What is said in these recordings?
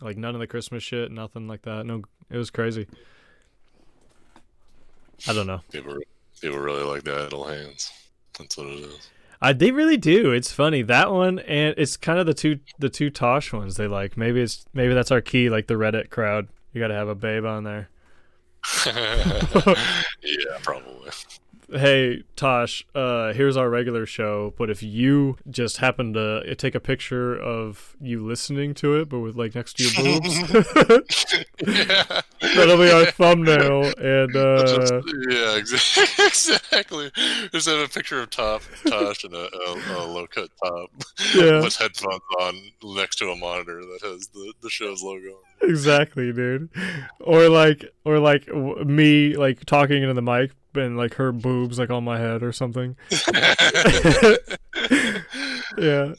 Like none of the Christmas shit, nothing like that. No, it was crazy. I don't know. People, people really like the idle hands. That's what it is. I they really do. It's funny that one, and it's kind of the two the two Tosh ones they like. Maybe it's maybe that's our key, like the Reddit crowd. You got to have a babe on there. yeah, probably. Hey Tosh, uh, here's our regular show. But if you just happen to take a picture of you listening to it, but with like next to your boobs, yeah. that'll be our thumbnail. And uh, Just- yeah, exactly. exactly. Just have a picture of top Tosh and a, a, a low cut top Yeah. with headphones on next to a monitor that has the, the show's logo. Exactly, dude. Or like, or like w- me like talking into the mic and like her boobs like on my head or something. Yeah.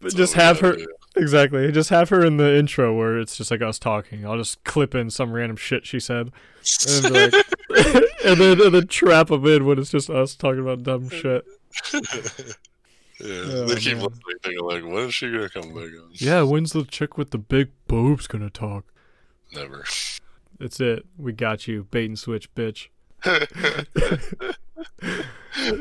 That's just have her exactly. Just have her in the intro where it's just like us talking. I'll just clip in some random shit she said, and, like, and then and then trap them in when it's just us talking about dumb shit. Yeah, Oh, they keep man. listening, thinking like, when is she gonna come back on? Yeah, when's the chick with the big boobs gonna talk? Never. That's it. We got you, bait and switch, bitch.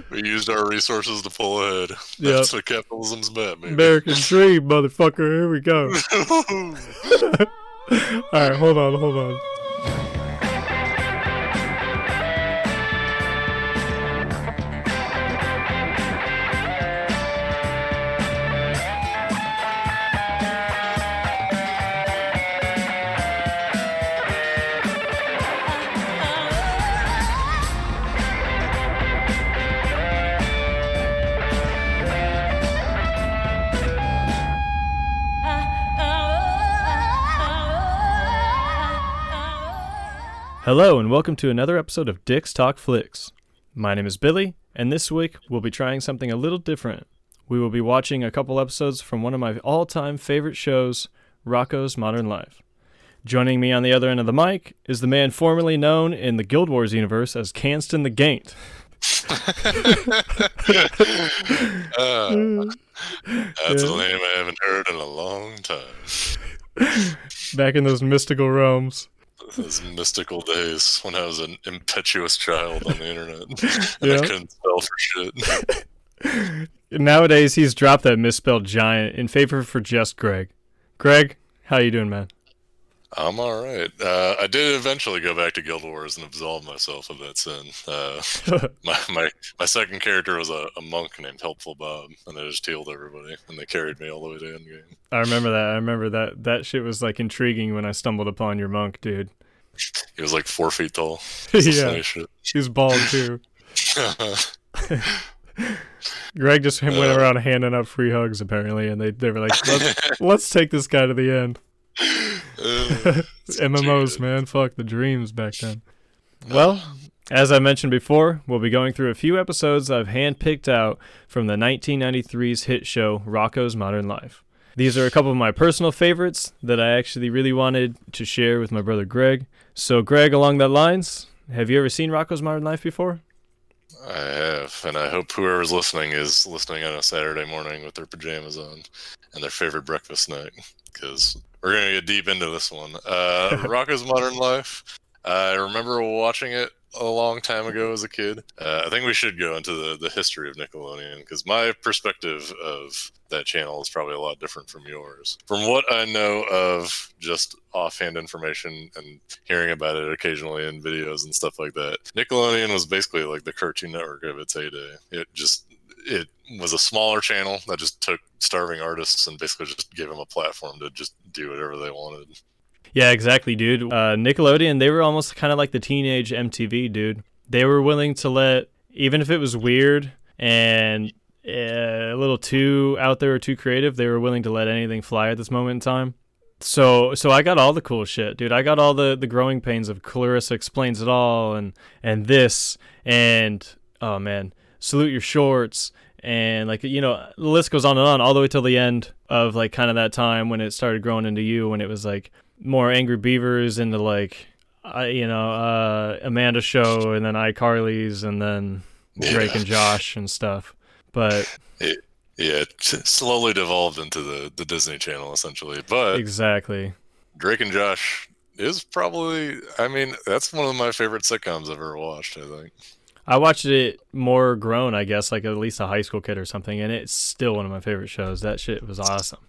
we used our resources to pull ahead. Yep. That's what capitalism's meant, maybe. American dream, motherfucker. Here we go. All right, hold on, hold on. Hello, and welcome to another episode of Dicks Talk Flicks. My name is Billy, and this week we'll be trying something a little different. We will be watching a couple episodes from one of my all time favorite shows, Rocko's Modern Life. Joining me on the other end of the mic is the man formerly known in the Guild Wars universe as Canston the Gaint. Uh, that's Yeah. a name I haven't heard in a long time. Back in those mystical realms. Those mystical days when I was an impetuous child on the internet and. I couldn't spell for shit. Nowadays, he's dropped that misspelled giant in favor for just Greg. Greg, how you doing, man? I'm all right. Uh, I did eventually go back to Guild Wars and absolve myself of that sin. Uh, my, my my second character was a, a monk named Helpful Bob, and I just healed everybody, and they carried me all the way to endgame. I remember that. I remember that. That shit was like intriguing when I stumbled upon your monk, dude. He was like four feet tall. Yeah, shit. he's bald too. Greg just went Uh. around handing out free hugs apparently, and they they were like, let's, let's take this guy to the end. Uh, MMOs, man, fuck the dreams back then. Well, as I mentioned before, we'll be going through a few episodes I've handpicked out from the 1993's hit show Rocko's Modern Life. These are a couple of my personal favorites that I actually really wanted to share with my brother Greg. So, Greg, along that lines, have you ever seen Rocko's Modern Life before? I have, and I hope whoever's listening is listening on a Saturday morning with their pajamas on and their favorite breakfast snack, because we're gonna get deep into this one. Uh, Rocko's Modern Life. I remember watching it a long time ago as a kid. Uh, I think we should go into the, the history of Nickelodeon because my perspective of that channel is probably a lot different from yours. From what I know of just offhand information and hearing about it occasionally in videos and stuff like that, Nickelodeon was basically like the Cartoon Network of its heyday. It just it was a smaller channel that just took starving artists and basically just gave them a platform to just do whatever they wanted. Yeah, exactly, dude. Uh, Nickelodeon, they were almost kind of like the teenage MTV, dude. They were willing to let, even if it was weird and uh, a little too out there or too creative, they were willing to let anything fly at this moment in time. So, so I got all the cool shit, dude. I got all the the growing pains of Clarissa explains it all, and and this, and oh man, salute your shorts, and like you know, the list goes on and on all the way till the end of like kind of that time when it started growing into you, when it was like more angry beavers into like I you know uh Amanda show and then iCarly's and then Drake Yeah. and Josh and stuff. But Yeah, it slowly devolved into the, the Disney Channel essentially. But exactly. Drake and Josh is probably. I mean, that's one of my favorite sitcoms I've ever watched. I think. I watched it more grown, I guess, like at least a high school kid or something, and it's still one of my favorite shows. That shit was awesome.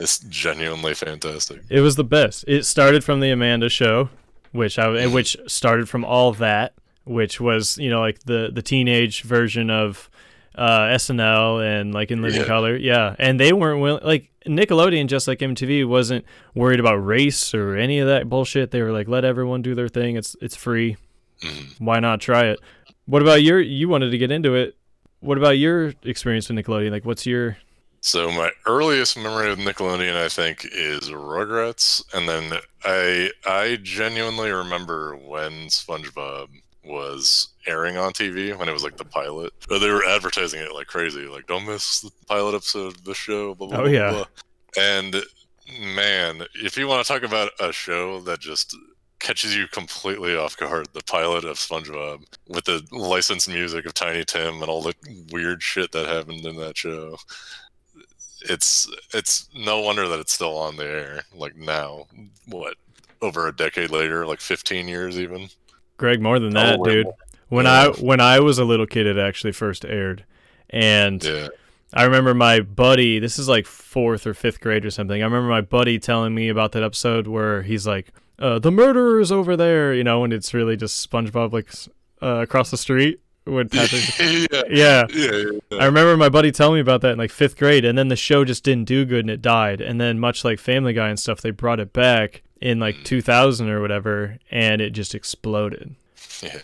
It's genuinely fantastic. It was the best. It started from the Amanda show, which I Mm-hmm. which started from all that, which was you know like the the teenage version of uh, SNL and like in Living Yeah. Color, yeah. And they weren't willing, like Nickelodeon, just like MTV, wasn't worried about race or any of that bullshit. They were like, let everyone do their thing. It's it's free. Mhm. Why not try it? What about your? You wanted to get into it. What about your experience with Nickelodeon? Like, what's your? So my earliest memory of Nickelodeon, I think, is Rugrats, and then I I genuinely remember when SpongeBob was airing on TV when it was like the pilot. But they were advertising it like crazy, like don't miss the pilot episode of the show. Blah, blah, Oh, blah, yeah. blah. And man, if you want to talk about a show that just catches you completely off guard, the pilot of SpongeBob with the licensed music of Tiny Tim and all the weird shit that happened in that show it's it's no wonder that it's still on the air like now what over a decade later like 15 years even Greg, more than that, way dude. When Yeah. I when I was a little kid, it actually first aired, and yeah I remember my buddy. This is like fourth or fifth grade or something. I remember my buddy telling me about that episode where he's like, uh, "The murderer is over there," you know, and it's really just SpongeBob like uh, across the street with Patrick. yeah yeah. yeah, yeah, yeah. I remember my buddy telling me about that in like fifth grade, and then the show just didn't do good and it died. And then, much like Family Guy and stuff, they brought it back in like 2000 or whatever, and it just exploded. yeah.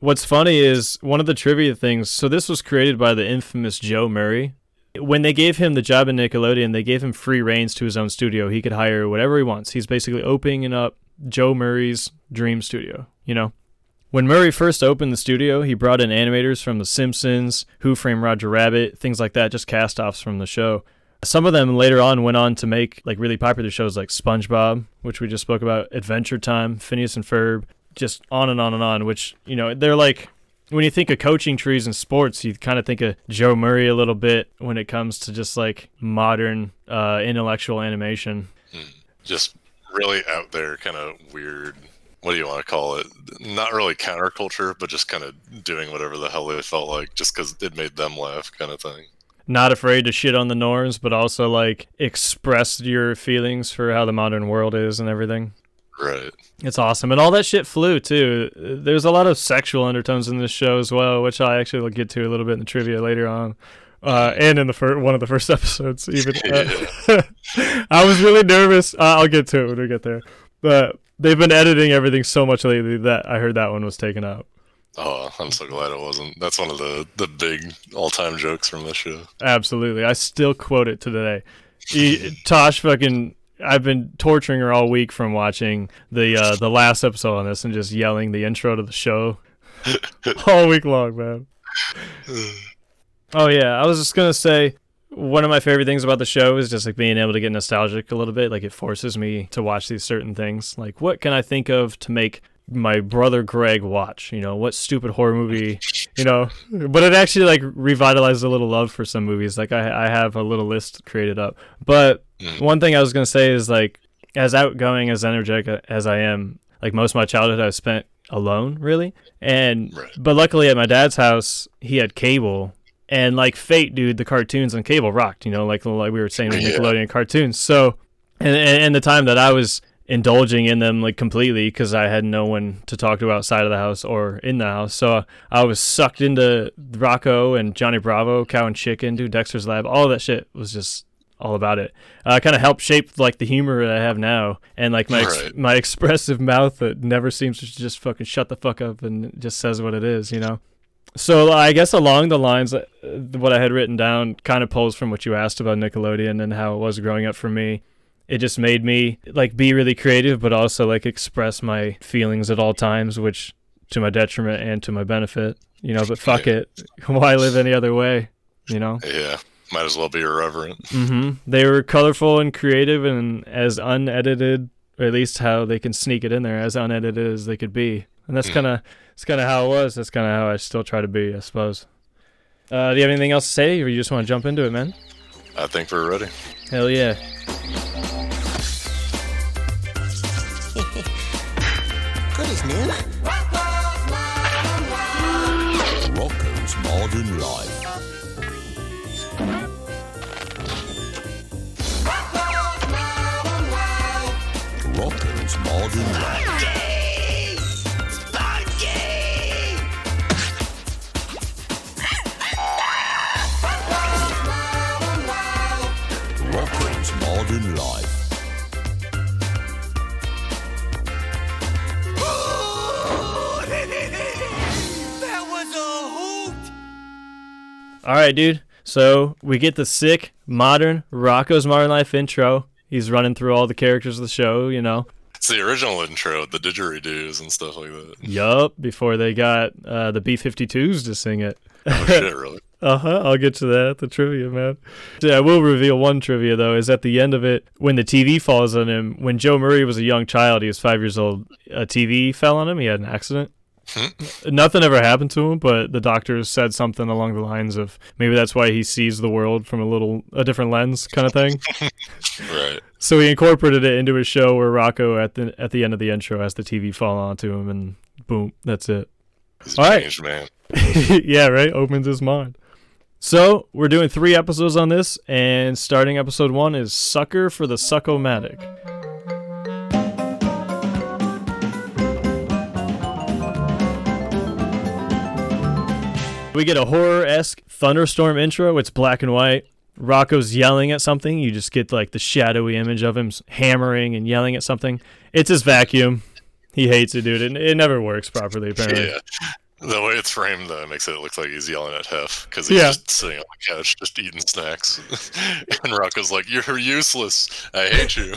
What's funny is one of the trivia things. So this was created by the infamous Joe Murray. When they gave him the job in Nickelodeon, they gave him free reigns to his own studio. He could hire whatever he wants. He's basically opening up Joe Murray's dream studio. You know, when Murray first opened the studio, he brought in animators from The Simpsons, Who Framed Roger Rabbit, things like that, just cast-offs from the show. Some of them later on went on to make like really popular shows like SpongeBob, which we just spoke about, Adventure Time, Phineas and Ferb, just on and on and on. Which you know they're like when you think of coaching trees in sports, you kind of think of Joe Murray a little bit when it comes to just like modern uh, intellectual animation. just really out there kind of weird what do you want to call it not really counterculture but just kind of doing whatever the hell they felt like just because it made them laugh kind of thing Not afraid to shit on the norms, but also like express your feelings for how the modern world is and everything. right It's awesome, and all that shit flew too. There's a lot of sexual undertones in this show as well, which I actually will get to a little bit in the trivia later on, uh, and in the fir- one of the first episodes. Even uh, I was really nervous. Uh, I'll get to it when we get there, but they've been editing everything so much lately that I heard that one was taken out. oh i'm so glad it wasn't that's one of the the big all-time jokes from this show Absolutely, I still quote it to today. Tosh fucking. I've been torturing her all week from watching the uh, the last episode on this and just yelling the intro to the show all week long, man. Oh yeah, I was just gonna say one of my favorite things about the show is just like being able to get nostalgic a little bit. Like it forces me to watch these certain things. Like what can I think of to make my brother Greg watch? You know, what stupid horror movie? You know, but it actually like revitalized a little love for some movies. Like I I have a little list created up. But Mm. one thing I was gonna say is like as outgoing as energetic as I am, like most of my childhood I've spent alone, really. And Right. but luckily at my dad's house he had cable and like fate dude the cartoons on cable rocked you know like like we were saying with Yeah. nickelodeon cartoons so and, and, and the time that i was indulging in them like completely because i had no one to talk to outside of the house or in the house so i was sucked into rocko and johnny bravo cow and chicken dude dexter's lab all that shit was just all about it uh, kind of helped shape like the humor that i have now and like my ex- Right. my expressive mouth that never seems to just fucking shut the fuck up and just says what it is you know so I guess along the lines, uh, what I had written down kind of pulls from what you asked about Nickelodeon and how it was growing up for me. It just made me like be really creative, but also like express my feelings at all times, which to my detriment and to my benefit. You know, but fuck it, why live any other way? You know. yeah might as well be irreverent Mm-hmm. They were colorful and creative, and as unedited, or at least how they can sneak it in there, as unedited as they could be. And that's Mm. kind of that's kind of how it was. That's kind of how I still try to be, I suppose. Uh, do you have anything else to say, or you just want to jump into it, man? i think we're ready Hell yeah! new? Rocko's Modern Life. Rocko's Modern Life. All right, dude. So we get the sick, modern Rocko's Modern Life intro. He's running through all the characters of the show, you know. It's the original intro, the didgeridoos and stuff like that. Yup, before they got uh, the B 52s to sing it. Oh shit, really? Uh huh. I'll get to that. The trivia, man. Yeah, I will reveal one trivia though. Is at the end of it when the TV falls on him. When Joe Murray was a young child, he was five years old. A TV fell on him. He had an accident. Nothing ever happened to him, but the doctors said something along the lines of maybe that's why he sees the world from a little a different lens, kind of thing. Right. so he incorporated it into his show where Rocko at the at the end of the intro has the TV fall onto him, and boom, that's it. He's All a right. man. yeah, right. Opens his mind. So we're doing three episodes on this, and starting episode one is "Sucker for the Suckomatic." We get a horror esque thunderstorm intro. It's black and white. Rocko's yelling at something. You just get like the shadowy image of him hammering and yelling at something. It's his vacuum. He hates it, dude. It, it never works properly, apparently. Yeah. The way it's framed, though, makes it look like he's yelling at Hef because he's Yeah. just sitting on the couch, just eating snacks. and Rocko's like, "You're useless. I hate you."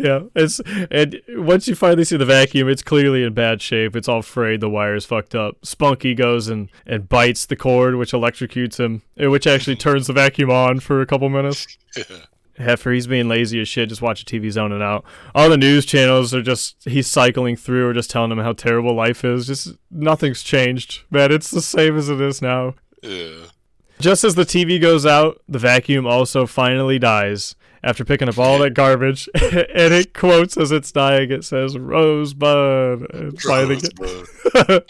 Yeah, it's and once you finally see the vacuum, it's clearly in bad shape. It's all frayed. The wire's fucked up. Spunky goes and and bites the cord, which electrocutes him, eh, which actually turns the vacuum on for a couple minutes. Heffer, he's being lazy as shit, just watching TV zoning out. All the news channels are just he's cycling through or just telling him how terrible life is. Just nothing's changed, man. It's the same as it is now. Yeah. Just as the TV goes out, the vacuum also finally dies after picking up all that garbage. and it quotes as it's dying, it says, Rosebud. Get- Rosebud.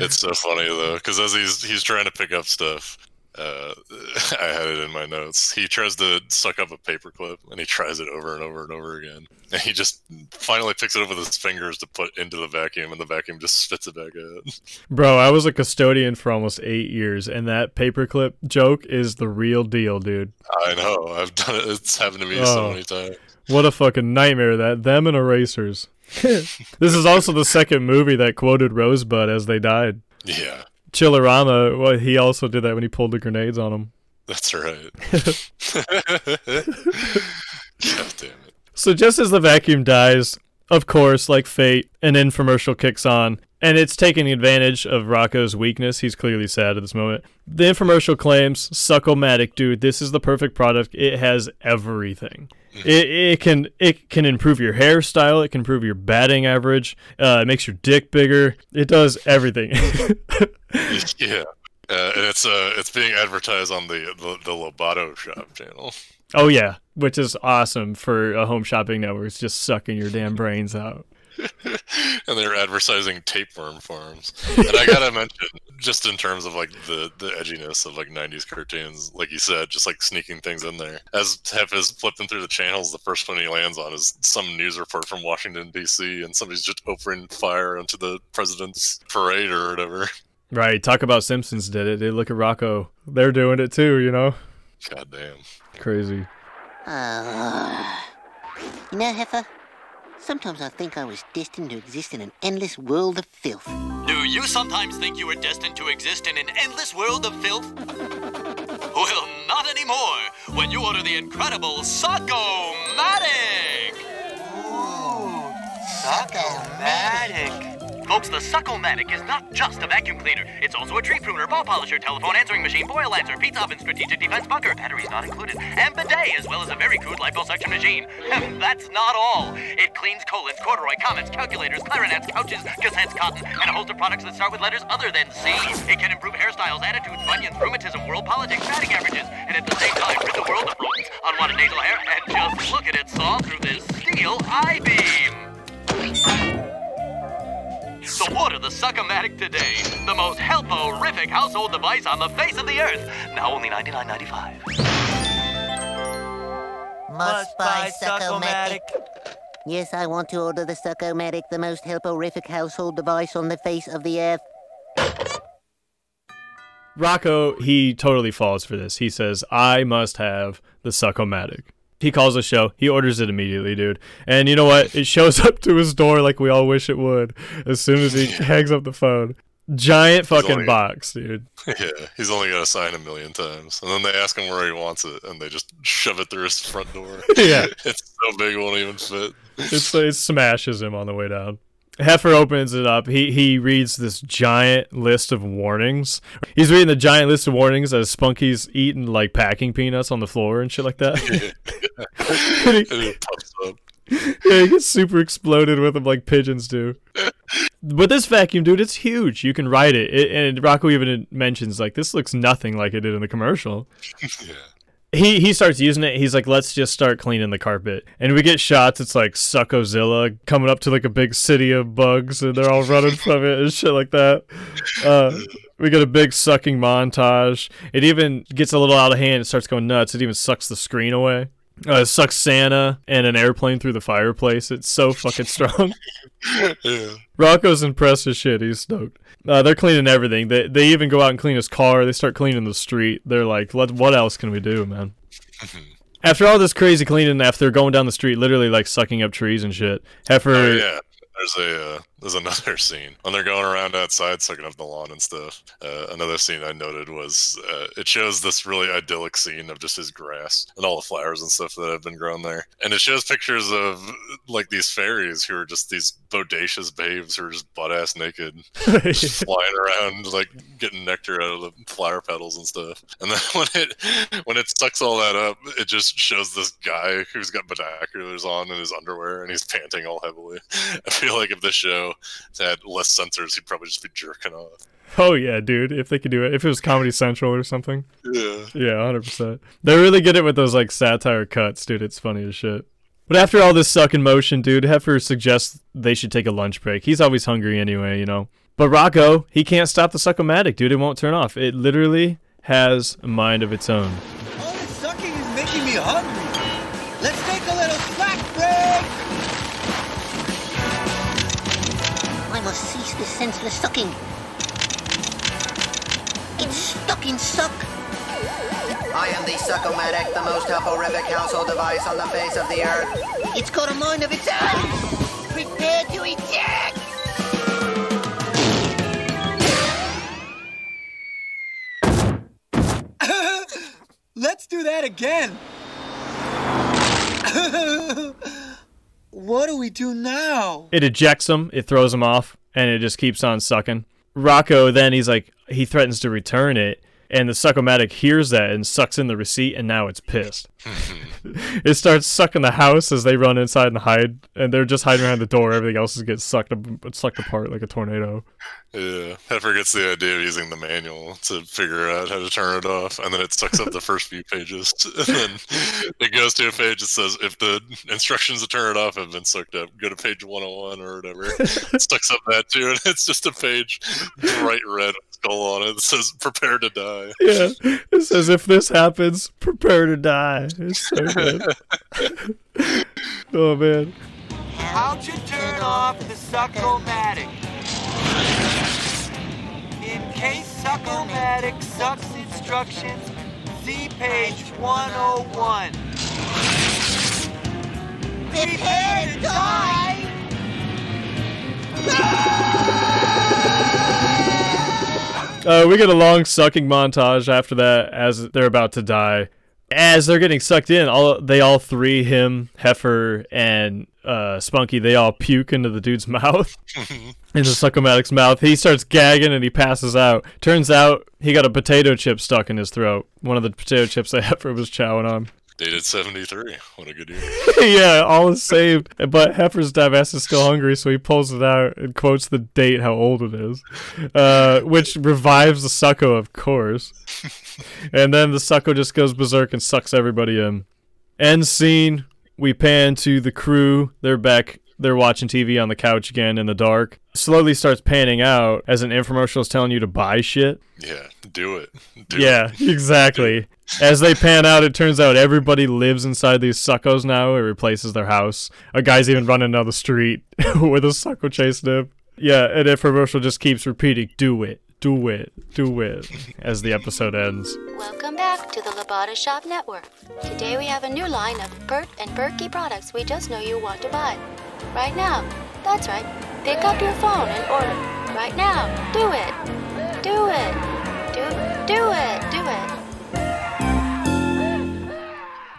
it's so funny though, because as he's he's trying to pick up stuff, uh, I had it in my notes. He tries to suck up a paperclip, and he tries it over and over and over again. And he just finally picks it up with his fingers to put into the vacuum, and the vacuum just spits it back out. Bro, I was a custodian for almost eight years, and that paperclip joke is the real deal, dude. I know. I've done it. It's happened to me so Oh. many times. What a fucking nightmare that. Them and erasers. this is also the second movie that quoted Rosebud as they died. Yeah, Chillerama, well, he also did that when he pulled the grenades on him. that's right. God damn it. So just as the vacuum dies, of course, like fate, an infomercial kicks on, and it's taking advantage of Rocko's weakness. He's clearly sad at this moment. The infomercial claims, Suckomatic, dude, this is the perfect product. It has everything. It, it can it can improve your hairstyle. It can improve your batting average. Uh, it makes your dick bigger. It does everything. Yeah. Uh, and it's uh, it's being advertised on the, the the Lobato Shop channel. oh yeah, which is awesome for a home shopping network. It's just sucking your damn brains out. and they're advertising tapeworm farms. And I gotta mention, just in terms of like the the edginess of like '90s cartoons, like you said, just like sneaking things in there. As Hef is flipping through the channels, the first one he lands on is some news report from Washington D.C. and somebody's just opening fire onto the president's parade or whatever. Right. Talk about Simpsons did it. They look at Rocko. They're doing it too, you know? God damn. Crazy. Uh, you know, Heffer, sometimes I think I was destined to exist in an endless world of filth. Do you sometimes think you were destined to exist in an endless world of filth? Well, not anymore. When you order the incredible Suckomatic! Suckomatic. Folks, the Suckomatic is not just a vacuum cleaner. It's also a tree pruner, ball polisher, telephone answering machine, boil answer, pizza oven, strategic defense bunker, batteries not included, and bidet, as well as a very crude liposuction machine. That's not all. It cleans colons, corduroy, comments, calculators, clarinets, couches, cassettes, cotton, and a host of products that start with letters other than C. It can improve hairstyles, attitudes, bunions, rheumatism, world politics, batting averages, and at the same time rid the world of rodents, unwanted nasal hair, and just look at it saw through this steel I-beam. So order the Suckomatic today. The most helporific household device on the face of the earth. Now only $99.95. Must buy Suckomatic. Yes, I want to order the Suckomatic, the most helporific household device on the face of the earth. Rocko, he totally falls for this. He says, I must have the Suckomatic. He calls the show. He orders it immediately, dude. And you know what? It shows up to his door like we all wish it would as soon as he hangs up the phone. Giant fucking only- box, dude. Yeah, he's only got to sign a million times, and then they ask him where he wants it, and they just shove it through his front door. Yeah. it's so big it won't even fit. It's, it smashes him on the way down. Heffer opens it up. He he reads this giant list of warnings. He's reading the giant list of warnings as Spunky's eating like packing peanuts on the floor and shit like that. and it yeah, he gets super exploded with them like pigeons do. But this vacuum, dude, it's huge. You can ride it. it and Rocko even mentions like this looks nothing like it did in the commercial. Yeah. He he starts using it. He's like, let's just start cleaning the carpet. And we get shots. It's like Suckozilla coming up to like a big city of bugs, and they're all running from it and shit like that. Uh, we get a big sucking montage. It even gets a little out of hand. It starts going nuts. It even sucks the screen away. Uh, sucks Santa and an airplane through the fireplace. It's so fucking strong. yeah. Rocko's impressed as shit. He's stoked. Uh, they're cleaning everything. They they even go out and clean his car. They start cleaning the street. They're like, "Let what else can we do, man?" after all this crazy cleaning, after going down the street, literally like sucking up trees and shit. Heffer, Oh, yeah. There's a uh, there's another scene when they're going around outside sucking up the lawn and stuff. Uh, another scene I noted was uh, it shows this really idyllic scene of just his grass and all the flowers and stuff that have been grown there, and it shows pictures of like these fairies who are just these bodacious babes who are just butt ass naked, just flying around like getting nectar out of the flower petals and stuff. And then when it when it sucks all that up, it just shows this guy who's got binoculars on in his underwear and he's panting all heavily. I feel like if this show had less censors, he'd probably just be jerking off. oh yeah, dude. If they could do it, if it was Comedy Central or something, Yeah. yeah, hundred percent. They really get it with those like satire cuts, dude. It's funny as shit. But after all this sucking motion, dude, Heffer suggests they should take a lunch break. He's always hungry anyway, you know. But Rocko, he can't stop the suckomatic, dude. It won't turn off. It literally has a mind of its own. All this sucking is making me hungry. Let's take cease this senseless sucking. It's stuck in suck. I am the Suckomatic, the most helporific household device on the face of the earth. It's got a mind of its own. Prepare to eject. Let's do that again. what do we do now? It ejects him, it throws him off, and it just keeps on sucking. Rocko then he's like he threatens to return it, and the suckomatic hears that and sucks in the receipt, and now it's pissed. it starts sucking the house as they run inside and hide, and they're just hiding around the door. Everything else is getting sucked up, sucked apart like a tornado. Yeah. Heffer gets the idea of using the manual to figure out how to turn it off, and then it sucks up the first few pages. And then it goes to a page that says, if the instructions to turn it off have been sucked up, go to page 101 or whatever. it sucks up that too, and it's just a page bright red skull on it that says, prepare to die. Yeah, it says if this happens, prepare to die. It's so good. oh man. How'd you turn off the Suckomatic? In case Suckomatic sucks instructions, see page 101. Prepare to die. Ah! Uh, we get a long sucking montage after that as they're about to die. As they're getting sucked in, all they all three, him, Heffer, and uh, Spunky, they all puke into the dude's mouth, into Suckomatic's mouth. He starts gagging and he passes out. Turns out he got a potato chip stuck in his throat. One of the potato chips that Heffer was chowing on. Dated 73. What a good year. yeah, all is saved. But Heffer's dumbass is still hungry, so he pulls it out and quotes the date, how old it is, uh, which revives the sucko, of course. and then the sucko just goes berserk and sucks everybody in. End scene. We pan to the crew. They're back They're watching TV on the couch again in the dark. Slowly starts panning out as an infomercial is telling you to buy shit. Yeah, do it. Do Yeah, it. exactly. As they pan out, it turns out everybody lives inside these suckos now. It replaces their house. A guy's even running down the street with a sucko chasing him. Yeah, and infomercial just keeps repeating, "Do it, do it, do it," as the episode ends. Welcome back to the Labata Shop Network. Today we have a new line of Bert and perky products we just know you want to buy. Right now. That's right. Pick up your phone and order. Right now. Do it. Do it. Do do it. Do it.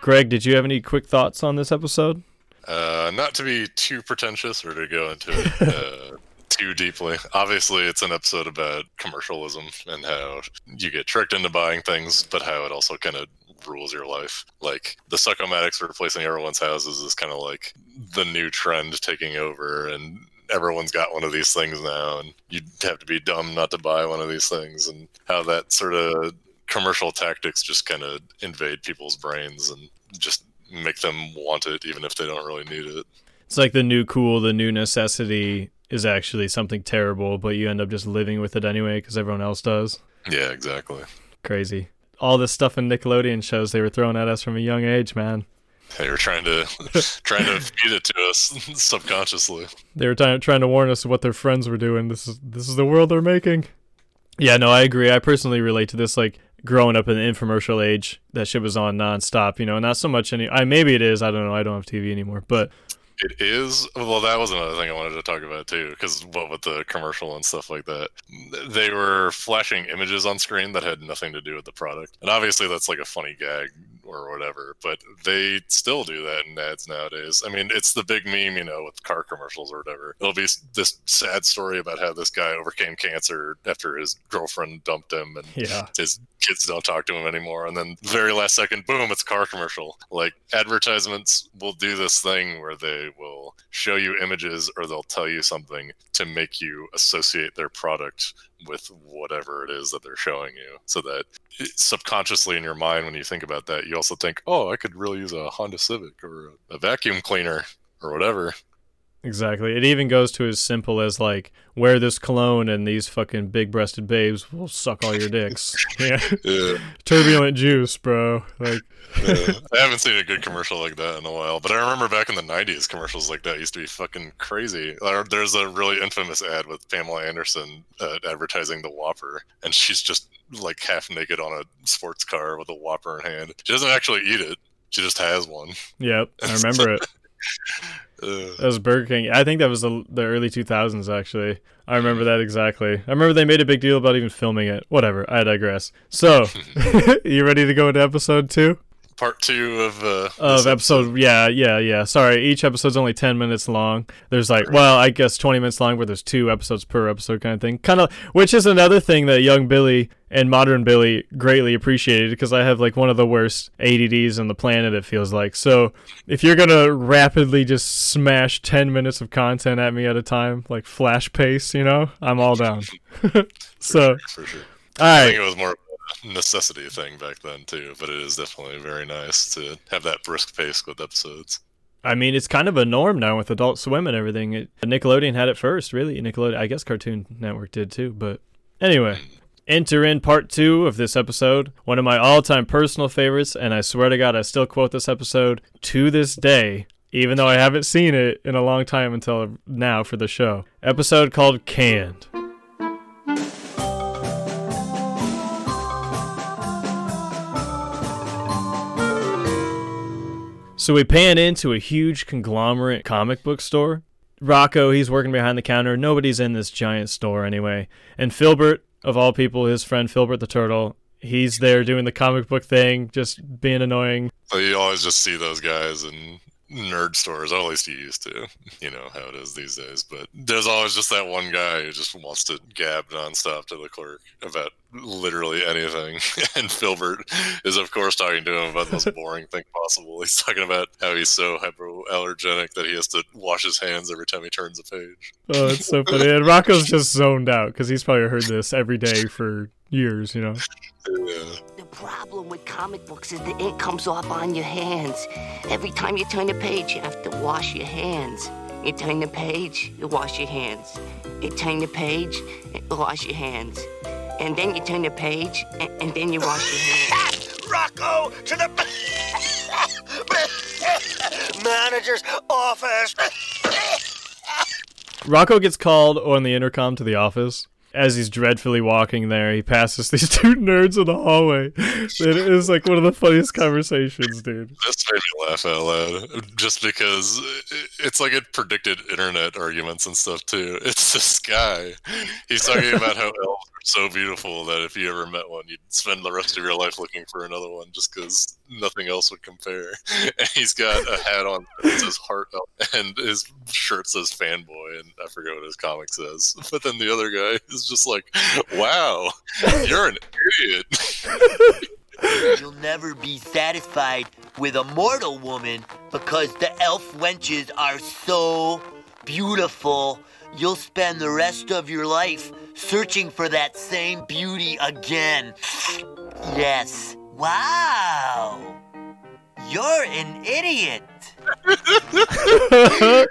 Greg, did you have any quick thoughts on this episode? Uh, not to be too pretentious or to go into it uh, too deeply. Obviously, it's an episode about commercialism and how you get tricked into buying things, but how it also kind of rules your life. Like the Suckomatics replacing everyone's houses is kind of like the new trend taking over, and everyone's got one of these things now, and you'd have to be dumb not to buy one of these things, and how that sort of commercial tactics just kind of invade people's brains and just make them want it even if they don't really need it. It's like the new cool, the new necessity is actually something terrible, but you end up just living with it anyway because everyone else does. Yeah, exactly. Crazy. All this stuff in Nickelodeon shows they were throwing at us from a young age, man. They were trying to trying to feed it to us subconsciously. They were trying trying to warn us of what their friends were doing. This is this is the world they're making. Yeah, no, I agree. I personally relate to this. Like growing up in the infomercial age, that shit was on nonstop. You know, not so much any. I maybe it is. I don't know. I don't have TV anymore, but It is. Well. That was another thing I wanted to talk about too, because what with the commercial and stuff like that, they were flashing images on screen that had nothing to do with the product, and obviously that's like a funny gag or whatever. But they still do that in ads nowadays. I mean, it's the big meme, you know, with car commercials or whatever. It'll be this sad story about how this guy overcame cancer after his girlfriend dumped him, and yeah, his kids don't talk to him anymore and then very last second boom it's a car commercial like advertisements will do this thing where they will show you images or they'll tell you something to make you associate their product with whatever it is that they're showing you so that subconsciously in your mind when you think about that you also think oh i could really use a honda civic or a vacuum cleaner or whatever exactly. It even goes to as simple as like wear this cologne and these fucking big-breasted babes will suck all your dicks. yeah, yeah. turbulent juice, bro. Like Uh, I haven't seen a good commercial like that in a while, but I remember back in the '90s, commercials like that used to be fucking crazy. There's a really infamous ad with Pamela Anderson uh, advertising the Whopper, and she's just like half naked on a sports car with a Whopper in hand. She doesn't actually eat it; she just has one. Yep, I remember it. That was Burger King. I think that was the, the early 2000s, actually. I remember that exactly. I remember they made a big deal about even filming it. Whatever, I digress. So, you ready to go into episode two? Part two of uh, Of this episode, yeah, yeah, yeah. Sorry, each episode's only 10 minutes long. There's like, well, I guess 20 minutes long, but there's two episodes per episode kind of thing. Kind of, which is another thing that young Billy and modern Billy greatly appreciated because I have like one of the worst ADDs on the planet, it feels like. So if you're going to rapidly just smash 10 minutes of content at me at a time, like flash pace, you know, I'm all down. so, for sure. all I think it was more necessity thing back then too, but it is definitely very nice to have that brisk pace with episodes. I mean, it's kind of a norm now with Adult Swim and everything. It, Nickelodeon had it first, really. Nickelodeon, I guess Cartoon Network did too. But anyway, enter in part two of this episode. One of my all-time personal favorites, and I swear to God, I still quote this episode to this day, even though I haven't seen it in a long time until now for the show. Episode called "Canned." So we pan into a huge conglomerate comic book store. Rocko, he's working behind the counter. Nobody's in this giant store anyway. And Filbert, of all people, his friend Filbert the Turtle, he's there doing the comic book thing, just being annoying. So you always just see those guys in nerd stores, at least you used to. You know how it is these days. But there's always just that one guy who just wants to gab nonstop to the clerk about literally anything. and Filbert is, of course, talking to him about the most boring thing possible. He's talking about how he's so hypoallergenic that he has to wash his hands every time he turns a page. Oh, it's so funny. And Rocko's just zoned out because he's probably heard this every day for years, you know? Yeah. The problem with comic books is the ink comes off on your hands. Every time you turn a page, you have to wash your hands. You turn the page, you wash your hands. You turn the page, you wash your hands. And then you turn the page, and, and then you wash your hands. Rocko to the manager's office. Rocko gets called on the intercom to the office. As he's dreadfully walking there, he passes these two nerds in the hallway. It is like one of the funniest conversations, dude. This made me laugh out loud, just because it's like it predicted internet arguments and stuff too. It's this guy. He's talking about how elves so beautiful that if you ever met one, you'd spend the rest of your life looking for another one, just because nothing else would compare. And he's got a hat on that says "Heart," Elf, and his shirt says "Fanboy," and I forget what his comic says. But then the other guy is just like, "Wow, you're an idiot." You'll never be satisfied with a mortal woman because the elf wenches are so beautiful. You'll spend the rest of your life searching for that same beauty again. Yes. Wow. You're an idiot.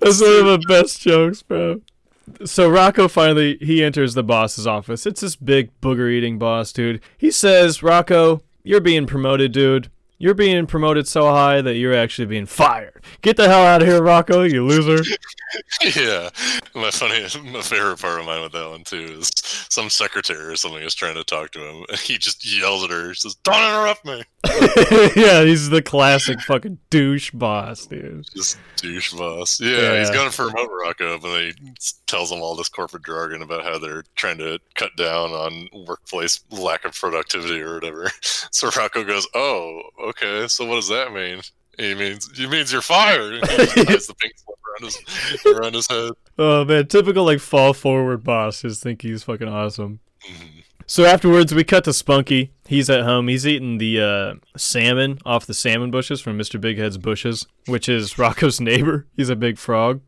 That's one of the best jokes, bro. So Rocko finally he enters the boss's office. It's this big booger eating boss, dude. He says, "Rocko, you're being promoted, dude. You're being promoted so high that you're actually being fired. Get the hell out of here, Rocko, you loser." yeah, my funny, my favorite part of mine with that one too is some secretary or something is trying to talk to him, and he just yells at her. He says, "Don't interrupt me." yeah, he's the classic fucking douche boss, dude. Just douche boss. Yeah, he's going promote Rocko, but then he tells him all this corporate jargon about how they're trying to cut down on workplace lack of productivity or whatever. So Rocko goes, "Oh, okay. So what does that mean?" He means he means you're fired. And he just ties the pink slip around his around his head. Oh man, typical like fall forward boss. Just think he's fucking awesome. Mm-hmm. So afterwards, we cut to Spunky. He's at home. He's eating the uh, salmon off the salmon bushes from Mr. Big Head's bushes, which is Rocko's neighbor. He's a big frog.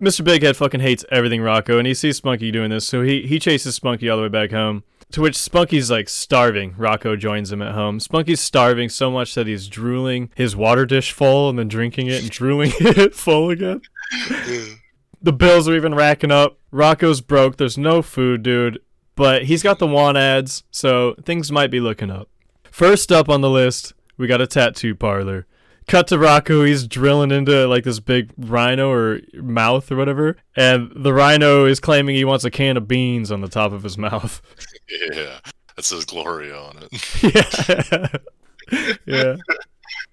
Mr. Big Head fucking hates everything Rocko, and he sees Spunky doing this, so he he chases Spunky all the way back home. To which Spunky's like starving. Rocko joins him at home. Spunky's starving so much that he's drooling his water dish full and then drinking it and drooling it full again. The bills are even racking up. Rocko's broke. There's no food, dude. But he's got the want ads, so things might be looking up. First up on the list, we got a tattoo parlor. Cut to Rocko, he's drilling into like this big rhino or mouth or whatever, and the rhino is claiming he wants a can of beans on the top of his mouth. Yeah, that says Gloria on it. yeah. yeah.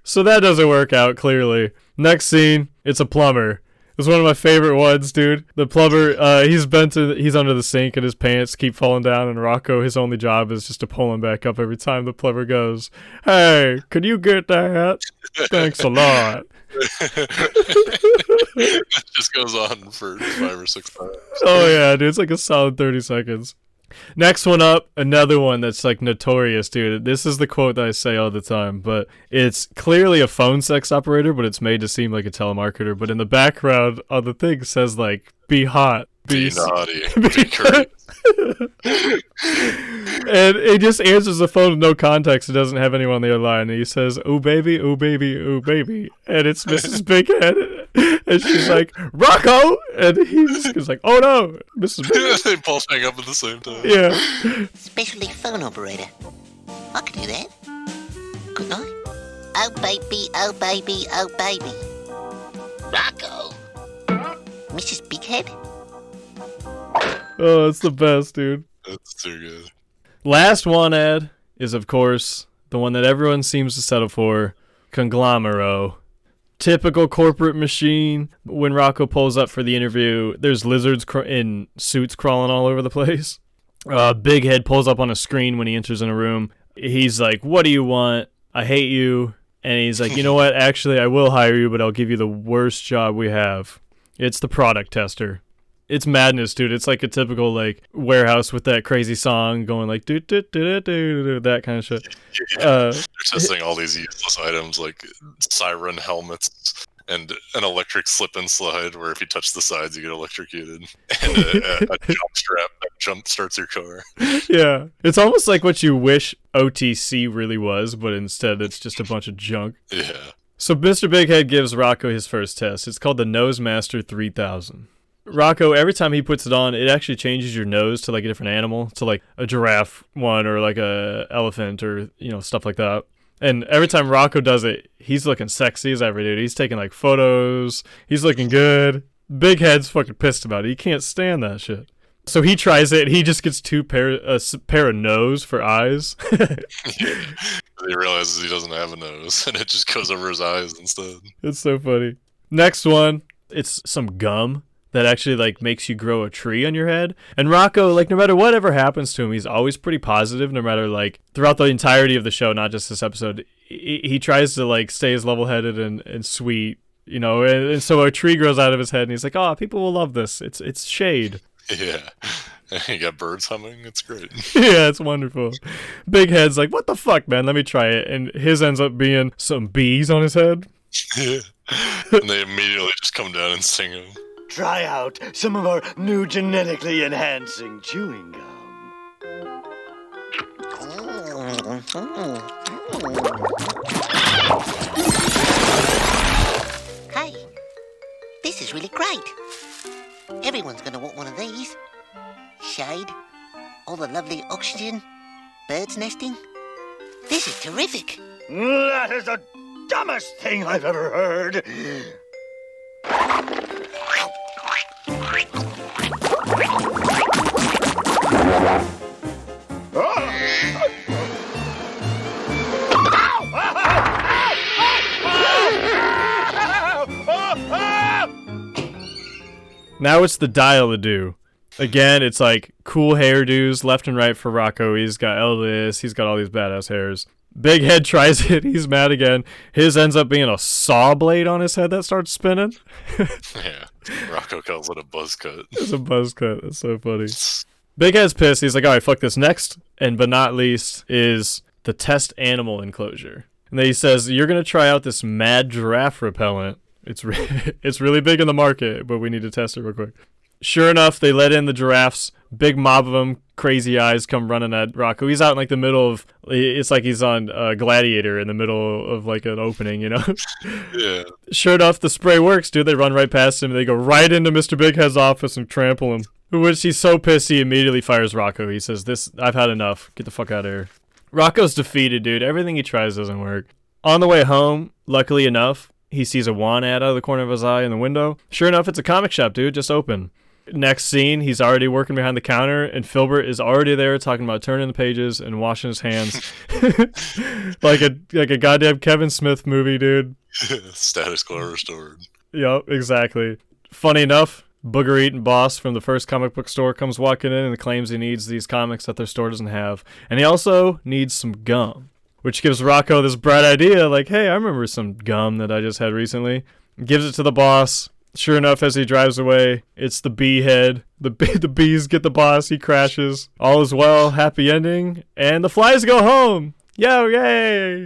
So that doesn't work out clearly. Next scene, it's a plumber. It's one of my favorite ones, dude. The plumber, uh, he's bent to, he's under the sink and his pants keep falling down, and Rocko, his only job is just to pull him back up every time the plumber goes, "Hey, could you get that? Thanks a lot." it just goes on for five or six times. oh yeah, dude, it's like a solid thirty seconds. Next one up, another one that's like notorious, dude. This is the quote that I say all the time, but it's clearly a phone sex operator, but it's made to seem like a telemarketer. But in the background on the thing says like "Be hot, Be s- naughty, be courteous. and he just answers the phone with no context. It doesn't have anyone on the other line. And he says, "Oh baby, oh baby, oh baby," and it's Mrs. Bighead, and she's like, "Rocko," and he's, he's like, "Oh no, Mrs. Bighead." they both hang up at the same time. Yeah. Specialty phone operator. I can do that. Couldn't I? Oh baby, oh baby, oh baby. Rocko. Mrs. Bighead? Oh, it's the best, dude. That's too good. Last one, ad is of course the one that everyone seems to settle for Conglomero. Typical corporate machine. When Rocko pulls up for the interview, there's lizards cr- in suits crawling all over the place. Uh, Big Head pulls up on a screen when he enters in a room. He's like, What do you want? I hate you. And he's like, You know what? Actually, I will hire you, but I'll give you the worst job we have. It's the product tester it's madness, dude. It's like a typical like warehouse with that crazy song going like do do do do do that kind of shit. Uh, They're testing all these useless items like siren helmets and an electric slip and slide where if you touch the sides you get electrocuted and a, a, a jump strap that jump starts your car. yeah, it's almost like what you wish OTC really was, but instead it's just a bunch of junk. Yeah. So Mr. Big Head gives Rocko his first test. It's called the Nose Master 3000. Rocko, every time he puts it on, it actually changes your nose to like a different animal, to like a giraffe one or like a elephant or you know stuff like that. And every time Rocko does it, he's looking sexy as ever, dude. He's taking like photos. He's looking good. Big Head's fucking pissed about it. He can't stand that shit. So he tries it. He just gets two pair a pair of nose for eyes. he realizes he doesn't have a nose, and it just goes over his eyes instead. It's so funny. Next one, it's some gum that actually like makes you grow a tree on your head. And Rocko, like no matter whatever happens to him, he's always pretty positive. No matter like throughout the entirety of the show, not just this episode, he, he tries to like stay as level headed and, and sweet. You know, and, and so a tree grows out of his head, and he's like, "Oh, people will love this. It's it's shade." Yeah. you got birds humming. It's great. yeah, it's wonderful. Big Head's like, "What the fuck, man? Let me try it." And his ends up being some bees on his head. yeah. And they immediately just come down and sing him. Try out some of our new genetically enhancing chewing gum. Hey, this is really great. Everyone's gonna want one of these. Shade, all the lovely oxygen, birds nesting. This is terrific. That is the dumbest thing I've ever heard. Now it's the dial a do. Again, it's like cool hairdos left and right for Rocko. He's got Elvis. He's got all these badass hairs. Big Head tries it. He's mad again. His ends up being a saw blade on his head that starts spinning. yeah. Rocko calls it a buzz cut. It's a buzz cut. That's so funny. Big Head's pissed. He's like, all right, fuck this. Next, and but not least, is the test animal enclosure. And then he says, you're going to try out this mad giraffe repellent. It's, re- it's really big in the market, but we need to test it real quick. Sure enough, they let in the giraffes. Big mob of them, crazy eyes, come running at Rocko. He's out in like the middle of. It's like he's on uh, Gladiator in the middle of like an opening, you know. Yeah. Sure enough, the spray works, dude. They run right past him. They go right into Mr. Big Head's office and trample him. Which he's so pissed, he immediately fires Rocko. He says, "This, I've had enough. Get the fuck out of here." Rocko's defeated, dude. Everything he tries doesn't work. On the way home, luckily enough, he sees a wand ad out of the corner of his eye in the window. Sure enough, it's a comic shop, dude. Just open. Next scene, he's already working behind the counter, and Filbert is already there talking about turning the pages and washing his hands, like a like a goddamn Kevin Smith movie, dude. Status quo restored. Yep, exactly. Funny enough, Booger Eating Boss from the first comic book store comes walking in and claims he needs these comics that their store doesn't have, and he also needs some gum, which gives Rocko this bright idea, like, "Hey, I remember some gum that I just had recently." Gives it to the boss. Sure enough, as he drives away, it's the bee head. The bee, the bees get the boss. He crashes. All is well. Happy ending. And the flies go home. Yo, yay!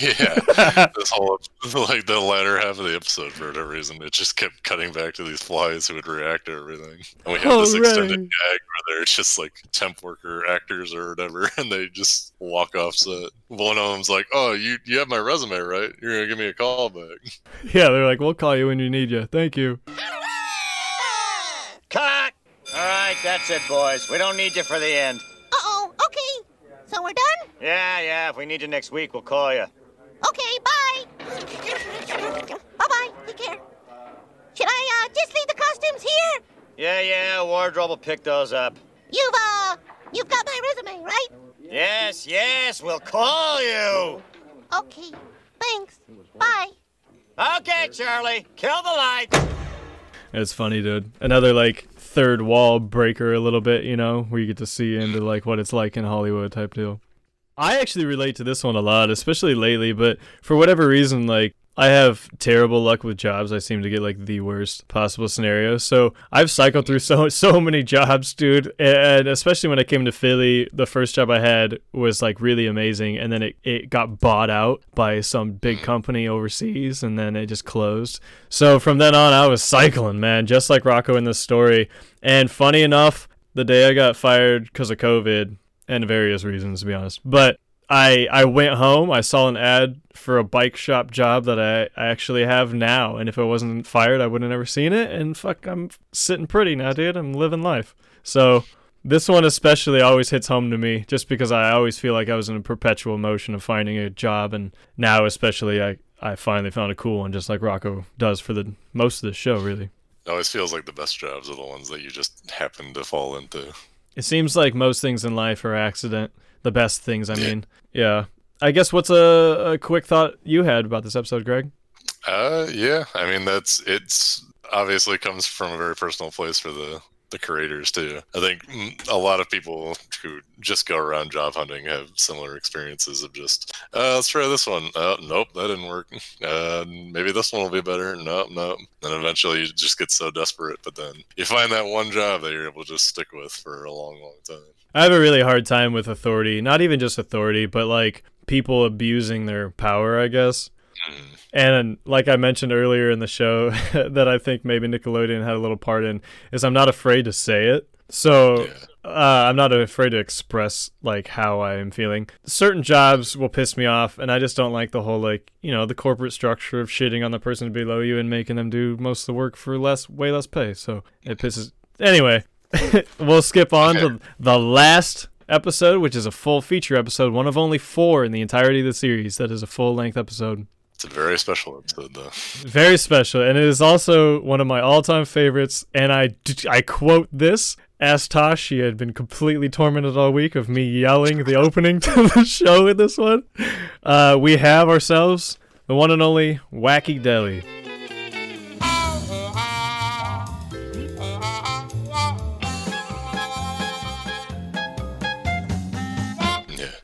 yeah. This whole like the latter half of the episode for whatever reason, it just kept cutting back to these flies who would react to everything. And we have this oh, Hooray. extended gag where they're just like temp worker actors or whatever, and they just walk off set. One of them's like, "Oh, you you have my resume, right? You're gonna give me a call back." Yeah, they're like, we'll call you when you need you. Thank you. Cut! All right, that's it, boys. We don't need you for the end. Uh-oh, okay. So we're done? Yeah, yeah, if we need you next week, we'll call you. Okay, bye. Bye-bye. Take care. Should I, uh, just leave the costumes here? Yeah, yeah, wardrobe will pick those up. You've, uh, you've got my resume, right? Yes, yes, we'll call you. Okay. Thanks. Bye. Okay, Charlie, kill the light. It's funny, dude. Another like third wall breaker, a little bit, you know, where you get to see into like what it's like in Hollywood type deal. I actually relate to this one a lot, especially lately. But for whatever reason, like I have terrible luck with jobs. I seem to get like the worst possible scenario. So I've cycled through so so many jobs, dude. And especially when I came to Philly, the first job I had was like really amazing, and then it, it got bought out by some big mm. company overseas, and then it just closed. So from then on, I was cycling, man, just like Rocko in this story. And funny enough, the day I got fired because of COVID and various reasons, to be honest, but I I went home. I saw an ad for a bike shop job that I, I actually have now, and if I wasn't fired, I would have never seen it. And fuck, I'm sitting pretty now, dude. I'm living life. So this one especially always hits home to me, just because I always feel like I was in a perpetual motion of finding a job, and now especially I I finally found a cool one, just like Rocko does for the most of the show, really. It always feels like the best jobs are the ones that you just happen to fall into. It seems like most things in life are accident. The best things, I mean. Yeah. I guess what's a, a quick thought you had about this episode, Greg? Uh, yeah. I mean, that's it's obviously comes from a very personal place for the the creators too. I think a lot of people who just go around job hunting have similar experiences of just, uh, let's try this one. Uh, nope, that didn't work. Uh, maybe this one will be better. Nope, nope. And eventually you just get so desperate, but then you find that one job that you're able to just stick with for a long, long time. I have a really hard time with authority. Not even just authority, but like people abusing their power, I guess. And like I mentioned earlier in the show, that I think maybe Nickelodeon had a little part in is I'm not afraid to say it. So uh, I'm not afraid to express like how I am feeling. Certain jobs will piss me off, and I just don't like the whole like you know the corporate structure of shitting on the person below you and making them do most of the work for less, way less pay. So it pisses. Anyway, we'll skip on to the last episode, which is a full feature episode, one of only four in the entirety of the series that is a full length episode. It's a very special episode, though. Very special, and it is also one of my all-time favorites. And I, I quote this: "As Tosh, she had been completely tormented all week of me yelling the opening to the show in this one. Uh, we have ourselves the one and only Wacky Delly."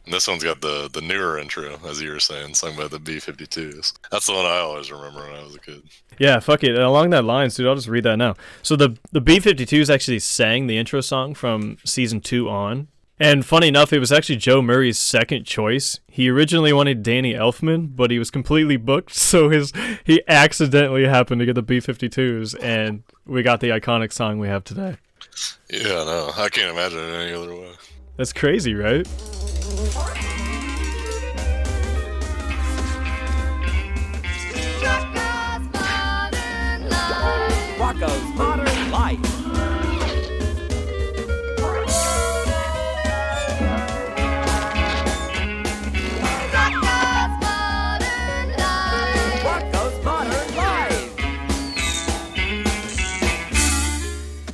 This one's got the the newer intro, as you were saying, sung by the B52s. That's the one I always remember when I was a kid. Yeah, fuck it. Along that lines, dude, I'll just read that now. So the the B52s actually sang the intro song from season two on. And funny enough, it was actually Joe Murray's second choice. He originally wanted Danny Elfman, but he was completely booked, so his he accidentally happened to get the B52s, and we got the iconic song we have today. Yeah, no, I can't imagine it any other way. That's crazy, right? Rocko's Modern Life. Modern Life.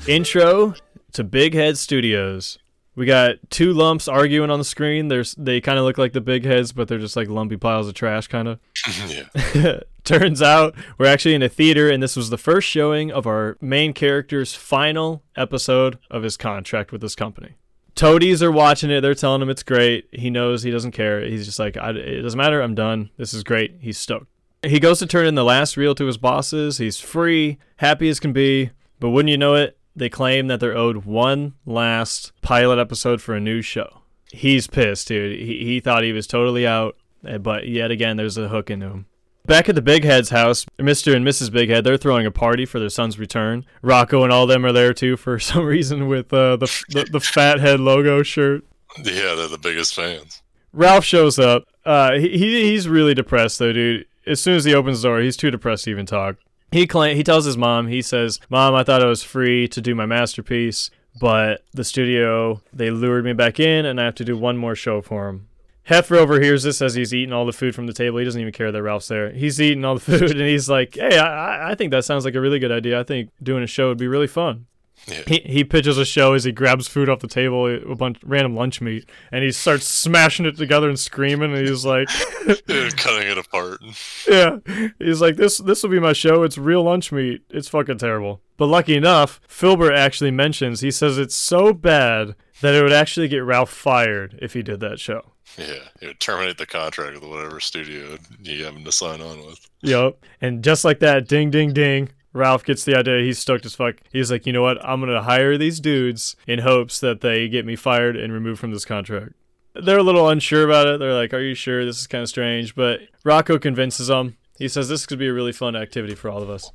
Intro to Big Head Studios. We got two lumps arguing on the screen. There's they kind of look like the big heads, but they're just like lumpy piles of trash, kind of. yeah. Turns out we're actually in a theater, and this was the first showing of our main character's final episode of his contract with this company. Toadies are watching it. They're telling him it's great. He knows he doesn't care. He's just like, I, it doesn't matter. I'm done. This is great. He's stoked. He goes to turn in the last reel to his bosses. He's free, happy as can be. But wouldn't you know it, they claim that they're owed one last pilot episode for a new show. He's pissed, dude. He, he thought he was totally out, eh, but yet again, there's a hook into him. Back at the Big Head's house, Mr. and Mrs. Big Head, they're throwing a party for their son's return. Rocko and all them are there too for some reason with uh, the, the the fat head logo shirt. Yeah, they're the biggest fans. Ralph shows up. Uh, he, he he's really depressed though, dude. As soon as he opens the door, he's too depressed to even talk. He claim he tells his mom. He says, "Mom, I thought I was free to do my masterpiece, but the studio they lured me back in, and I have to do one more show for them." Heffer overhears this as he's eating all the food from the table. He doesn't even care that Ralph's there. He's eating all the food, and he's like, "Hey, I- I think that sounds like a really good idea. I think doing a show would be really fun." He, he pitches a show as he grabs food off the table, a bunch random lunch meat, and he starts smashing it together and screaming. And he's like, cutting it apart. "Yeah," he's like, "This this will be my show. It's real lunch meat. It's fucking terrible." But lucky enough, Filbert actually mentions he says it's so bad that it would actually get Ralph fired if he did that show. Yeah, it would terminate the contract with whatever studio you having to sign on with. Yep. And just like that, ding, ding, ding. Ralph gets the idea. He's stoked as fuck. He's like, you know what? I'm going to hire these dudes in hopes that they get me fired and removed from this contract. They're a little unsure about it. They're like, are you sure? This is kind of strange. But Rocko convinces them. He says this could be a really fun activity for all of us.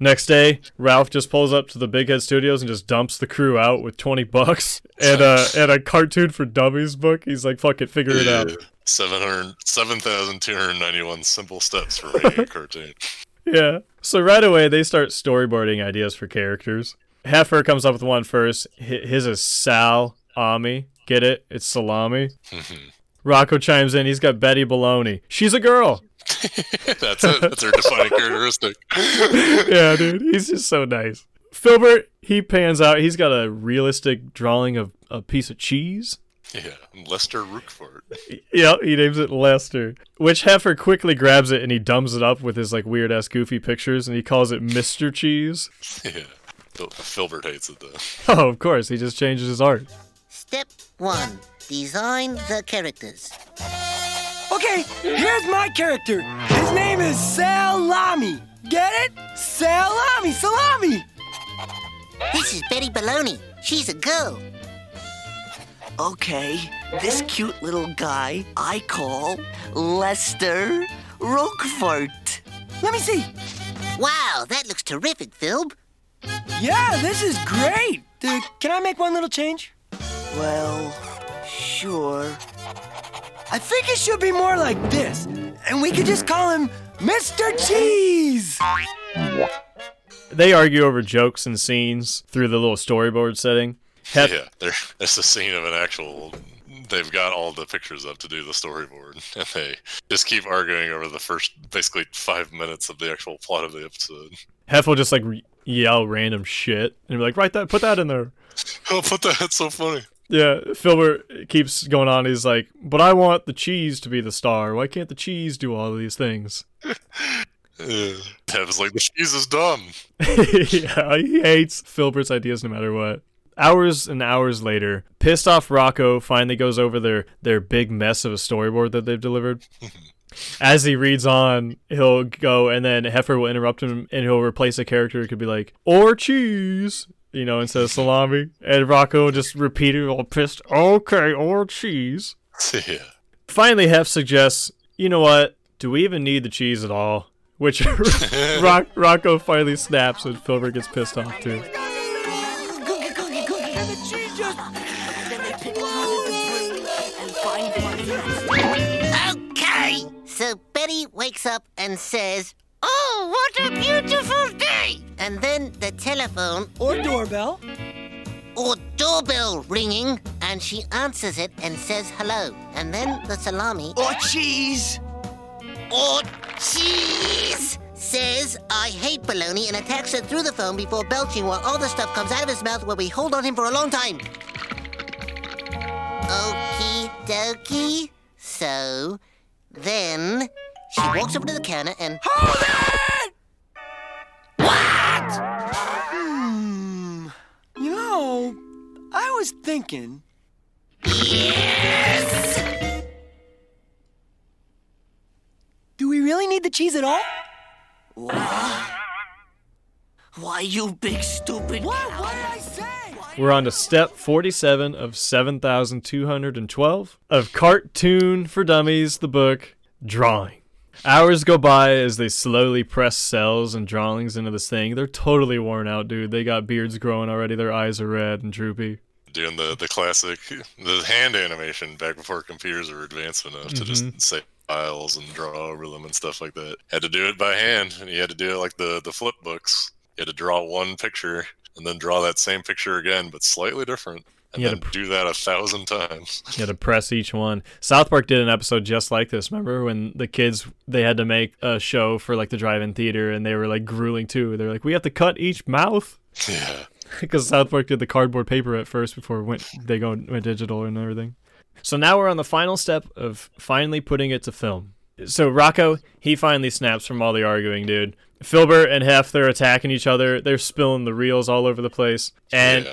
Next day, Ralph just pulls up to the Big Head Studios and just dumps the crew out with 20 bucks and, uh, and a cartoon for dummies book. He's like, fuck it, figure it out. 700 7,291 simple steps for making a cartoon. Yeah. So right away they start storyboarding ideas for characters. Heffer comes up with one first. His is Sal Ami. Get it? It's salami. Rocko chimes in. He's got Betty Baloney. She's a girl. That's it. That's her defining characteristic. yeah, dude. He's just so nice. Filbert, he pans out. He's got a realistic drawing of a piece of cheese. Yeah, Lester Roquefort. Yep, he names it Lester. Which Heffer quickly grabs it and he dumbs it up with his like weird ass goofy pictures and he calls it Mr. Cheese. Yeah. Phil- Filbert hates it though. Oh, of course, he just changes his art. Step one design the characters. Okay, here's my character. His name is Salami. Get it? Salami, salami. This is Betty Baloney. She's a girl. Okay, this cute little guy I call Lester Roquefort. Let me see. Wow, that looks terrific, Phil. Yeah, this is great. Uh, can I make one little change? Well, sure. I think it should be more like this. And we could just call him Mr. Cheese. They argue over jokes and scenes through the little storyboard setting. Yeah, there, there's a scene of an actual. They've got all the pictures up to do the storyboard, and they just keep arguing over the first, basically five minutes of the actual plot of the episode. Hef will just like re- yell random shit and be like, "Write that, put that in there." Oh, put that. That's so funny. Yeah, Filbert keeps going on. He's like, "But I want the cheese to be the star. Why can't the cheese do all of these things?" Yeah. Dev's like, the cheese is dumb. yeah, he hates Filbert's ideas no matter what. Hours and hours later, pissed off Rocko finally goes over their their big mess of a storyboard that they've delivered. As he reads on, he'll go and then Heffer will interrupt him and he'll replace a character. It could be like, or cheese, you know, instead of salami. And Rocko will just repeat it all pissed, okay, or cheese. yeah. Finally, Hef suggests, you know what? Do we even need the cheese at all? Which Rock- Rocko finally snaps and Filbert gets pissed off too. So Betty wakes up and says, Oh, what a beautiful day! And then the telephone Or doorbell. or doorbell ringing, and she answers it and says hello. And then the salami Or cheese. or cheese says, I hate baloney and attacks her through the phone before belching while all the stuff comes out of his mouth where we hold on him for a long time. Okie dokie. So then she walks over to the counter and. Hold it! What? Hmm. You know, I was thinking. Yes! Do we really need the cheese at all? What? Why, you big stupid. What? What did I say? We're on to step 47 of 7,212 of Cartoon for Dummies, the book, Drawing. Hours go by as they slowly press cells and drawings into this thing. They're totally worn out, dude. They got beards growing already. Their eyes are red and droopy. Doing the, the classic, the hand animation back before computers were advanced enough to just mm-hmm. say files and draw over them and stuff like that. Had to do it by hand, and you had to do it like the, the flip books. You had to draw one picture and then draw that same picture again, but slightly different. And You then had to do that a thousand times. You had to press each one. South Park did an episode just like this. Remember when the kids they had to make a show for like the drive-in theater and they were like grueling too. They're like, we have to cut each mouth Yeah. because South Park did the cardboard paper at first before went they go went digital and everything. So now we're on the final step of finally putting it to film. So Rocko, he finally snaps from all the arguing, dude. Filbert and Hef, they're attacking each other. They're spilling the reels all over the place. And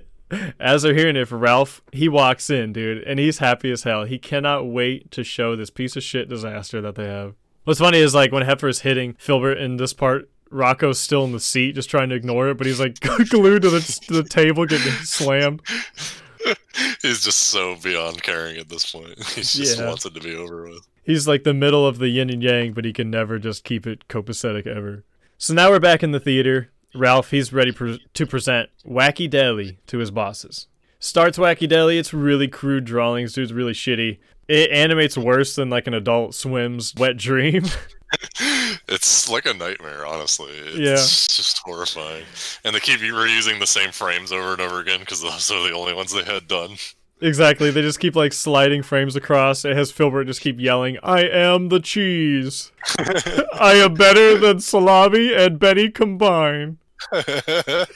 as they're hearing it, Ralph, he walks in, dude, and he's happy as hell. He cannot wait to show this piece of shit disaster that they have. What's funny is like when Heffer's hitting Filbert in this part, Rocko's still in the seat, just trying to ignore it, but he's like glued to the, to the table, getting slammed. He's just so beyond caring at this point. He just Yeah. wants it to be over with. He's like the middle of the yin and yang, but he can never just keep it copacetic ever. So now we're back in the theater. Ralph, he's ready pre- to present Wacky Delly to his bosses. Starts Wacky Delly, it's really crude drawings, Dude's really shitty. it animates worse than like an Adult Swim's Wet Dream. It's like a nightmare, honestly. It's Yeah. just horrifying. And they keep reusing the same frames over and over again because those are the only ones they had done. exactly. They just keep like sliding frames across. It has Filbert just keep yelling, "I am the cheese. I am better than salami and Betty combined." and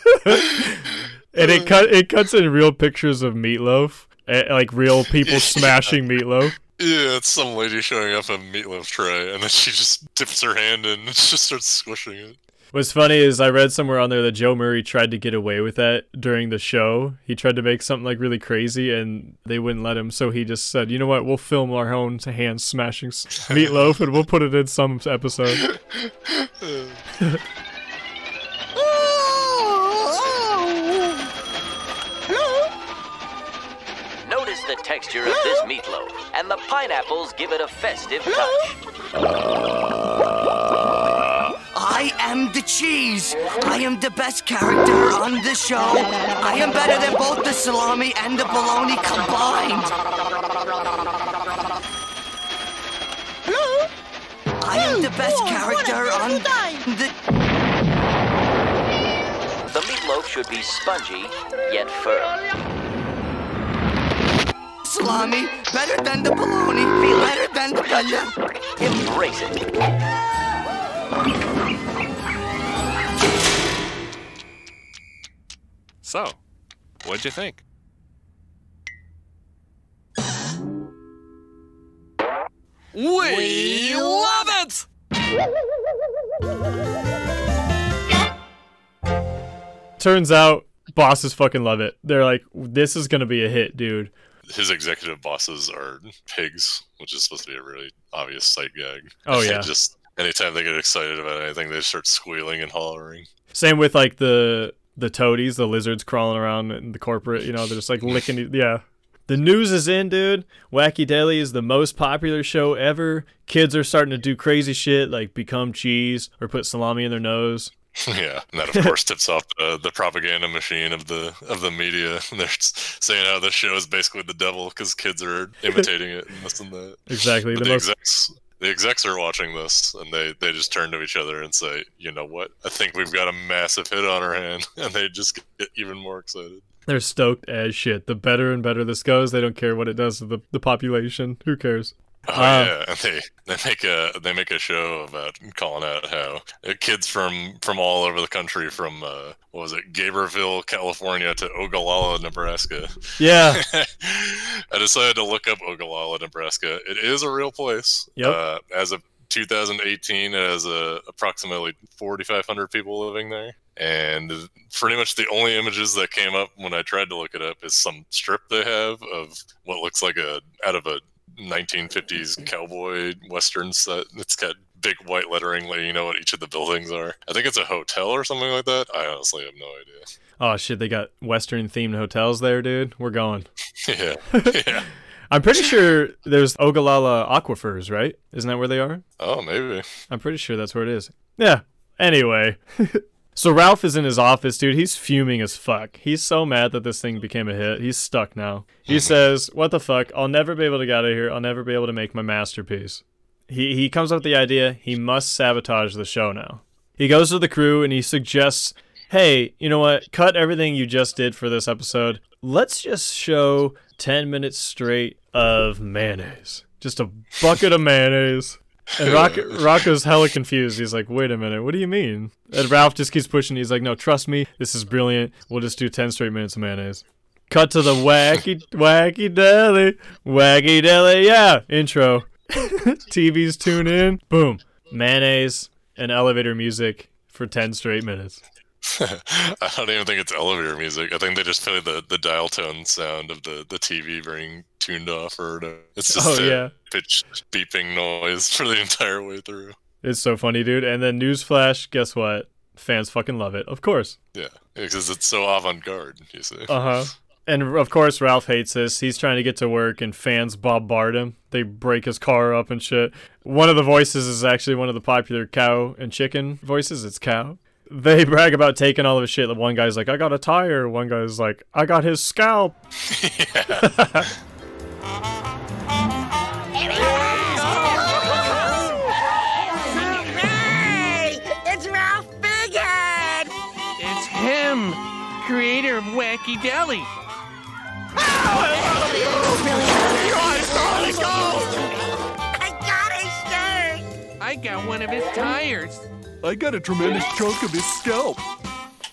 it cut it cuts in real pictures of meatloaf, eh, like real people smashing meatloaf. Yeah, it's some lady showing up a meatloaf tray, and then she just dips her hand in and just starts squishing it. What's funny is I read somewhere on there that Joe Murray tried to get away with that during the show. He tried to make something like really crazy, and they wouldn't let him. So he just said, "You know what? We'll film our own hand smashing meatloaf, and we'll put it in some episode." texture of this meatloaf, and the pineapples give it a festive touch. I am the cheese. I am the best character on the show. I am better than both the salami and the bologna combined. I am the best character on the. The meatloaf should be spongy, yet firm. Salami, better than the bologna, better than the butter. Embrace it. So, what'd you think? We love it! Turns out, bosses fucking love it. They're like, "This is gonna be a hit, dude." His executive bosses are pigs, which is supposed to be a really obvious sight gag. Oh, yeah. just anytime they get excited about anything, they start squealing and hollering. Same with like the the toadies, the lizards crawling around in the corporate. You know, they're just like licking. Yeah. The news is in, dude. Wacky Delly is the most popular show ever. Kids are starting to do crazy shit like become cheese or put salami in their nose. yeah, and that of course tips off the, the propaganda machine of the of the media. And they're saying how this show is basically the devil because kids are imitating it and this and that. Exactly, But the the, most- execs, the execs are watching this, and they they just turn to each other and say, "You know what? I think we've got a massive hit on our hand," and they just get even more excited. They're stoked as shit. The better and better this goes, they don't care what it does to the, the population. Who cares? Oh Uh, yeah, and they they make a they make a show about calling out how uh, kids from from all over the country, from uh, what was it, Garberville, California, to Ogallala, Nebraska. Yeah. I decided to look up Ogallala, Nebraska. It is a real place. Yep. Uh, as of 2018, it has uh, approximately 4,500 people living there. And pretty much the only images that came up when I tried to look it up is some strip they have of what looks like a out of a 1950s cowboy western set. It's got big white lettering letting you know what each of the buildings are. I think it's a hotel or something like that. I honestly have no idea. Oh shit, they got Western themed hotels there, dude. We're going. yeah. yeah. I'm pretty sure there's Ogallala aquifers, right? Isn't that where they are? Oh, maybe. I'm pretty sure that's where it is. Yeah. Anyway. so Ralph is in his office, dude. He's fuming as fuck. He's so mad that this thing became a hit. He's stuck now. He mm-hmm. says, What the fuck? I'll never be able to get out of here. I'll never be able to make my masterpiece. He, he comes up with the idea he must sabotage the show now. He goes to the crew and he suggests, Hey, you know what? Cut everything you just did for this episode. Let's just show 10 minutes straight of mayonnaise. Just a bucket of mayonnaise. And Rock, Rocko's hella confused. He's like, wait a minute, what do you mean? And Ralph just keeps pushing. He's like, no, trust me, this is brilliant. We'll just do 10 straight minutes of mayonnaise. Cut to the wacky, wacky deli, wacky deli, yeah, intro. TVs tune in, boom, mayonnaise and elevator music for 10 straight minutes. I don't even think it's elevator music. I think they just play the, the dial tone sound of the, the TV being tuned off or whatever. It's just Oh, a yeah. Pitch beeping noise for the entire way through. It's so funny, dude. And then newsflash, guess what? Fans fucking love it. Of course. Yeah, because it's so avant garde, you see. Uh huh. And of course, Ralph hates this. He's trying to get to work, and fans bombard him. They break his car up and shit. One of the voices is actually one of the popular cow and chicken voices. It's cow. They brag about taking all of his shit. The One guy's like, I got a tire. One guy's like, I got his scalp. creator of Wacky Delly. I got one of his tires. I got a tremendous chunk of his scalp.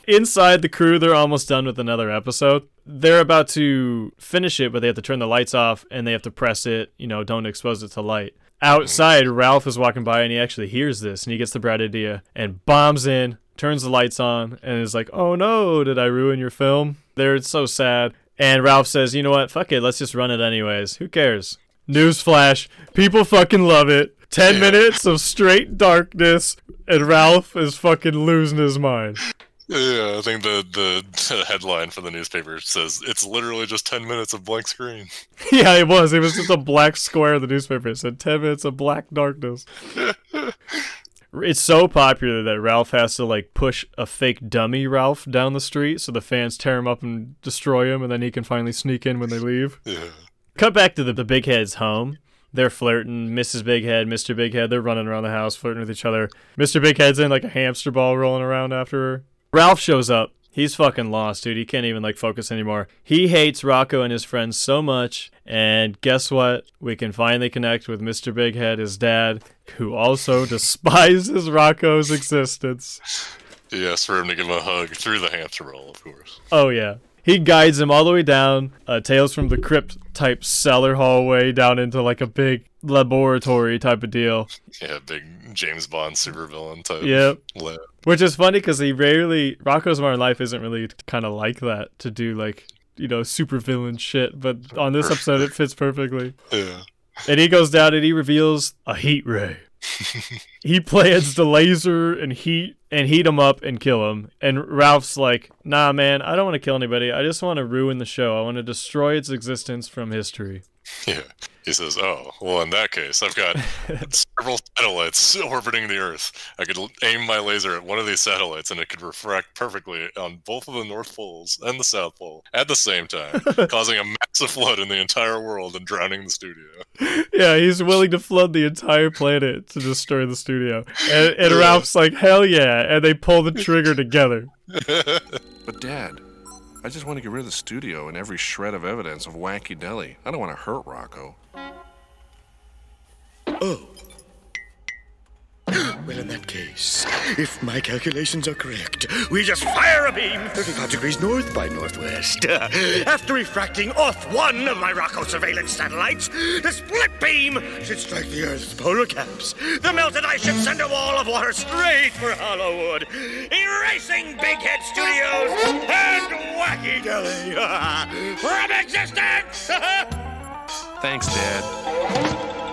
Inside the crew, they're almost done with another episode. They're about to finish it, but they have to turn the lights off and they have to press it, you know, don't expose it to light. Outside, Ralph is walking by and he actually hears this and he gets the bright idea and bombs in, turns the lights on, and is like, oh no, did I ruin your film? They're so sad. And Ralph says, you know what, fuck it, let's just run it anyways. Who cares? Newsflash, people fucking love it. 10 minutes of straight darkness, and Ralph is fucking losing his mind. Yeah, I think the, the headline for the newspaper says it's literally just ten minutes of blank screen. yeah, it was. It was just a black square in the newspaper. It said 10 minutes of black darkness. it's so popular that Ralph has to like push a fake dummy Ralph down the street so the fans tear him up and destroy him and then he can finally sneak in when they leave. Yeah. Cut back to the, the Big Head's home. They're flirting. Mrs. Big Head, Mr. Big Head, they're running around the house flirting with each other. Mr. Big Head's in like a hamster ball rolling around after her. Ralph shows up. He's fucking lost, dude. He can't even like focus anymore. He hates Rocko and his friends so much. And guess what? We can finally connect with Mr. Big Head, his dad, who also despises Rocko's existence. Yes, for him to give him a hug through the hamster roll, of course. Oh yeah. He guides him all the way down uh, Tales from the Crypt type cellar hallway down into like a big laboratory type of deal. Yeah, big James Bond supervillain type. Yep. lab. Which is funny because he rarely Rocko's Modern Life isn't really kind of like that to do like you know super villain shit, but on this episode it fits perfectly. Yeah. And he goes down and he reveals a heat ray. he plans to laser and heat and heat him up and kill him. And Ralph's like, "Nah, man, I don't want to kill anybody. I just want to ruin the show. I want to destroy its existence from history." Yeah. He says, "Oh, well, in that case, I've got several satellites orbiting the Earth. I could aim my laser at one of these satellites, and it could refract perfectly on both of the North Poles and the South Pole at the same time, causing a massive flood in the entire world and drowning the studio." yeah, he's willing to flood the entire planet to destroy the studio. And, and Ralph's like, "Hell yeah!" And they pull the trigger together. But Dad, I just want to get rid of the studio and every shred of evidence of Wacky Delly. I don't want to hurt Rocko. Oh. Well, in that case, if my calculations are correct, we just fire a beam 35 degrees north by northwest. Uh, after refracting off one of my Rocko surveillance satellites, the split beam should strike the Earth's polar caps. The melted ice should send a wall of water straight for Hollowwood, erasing Big Head Studios and Wacky Delly uh, from existence! Thanks, Dad.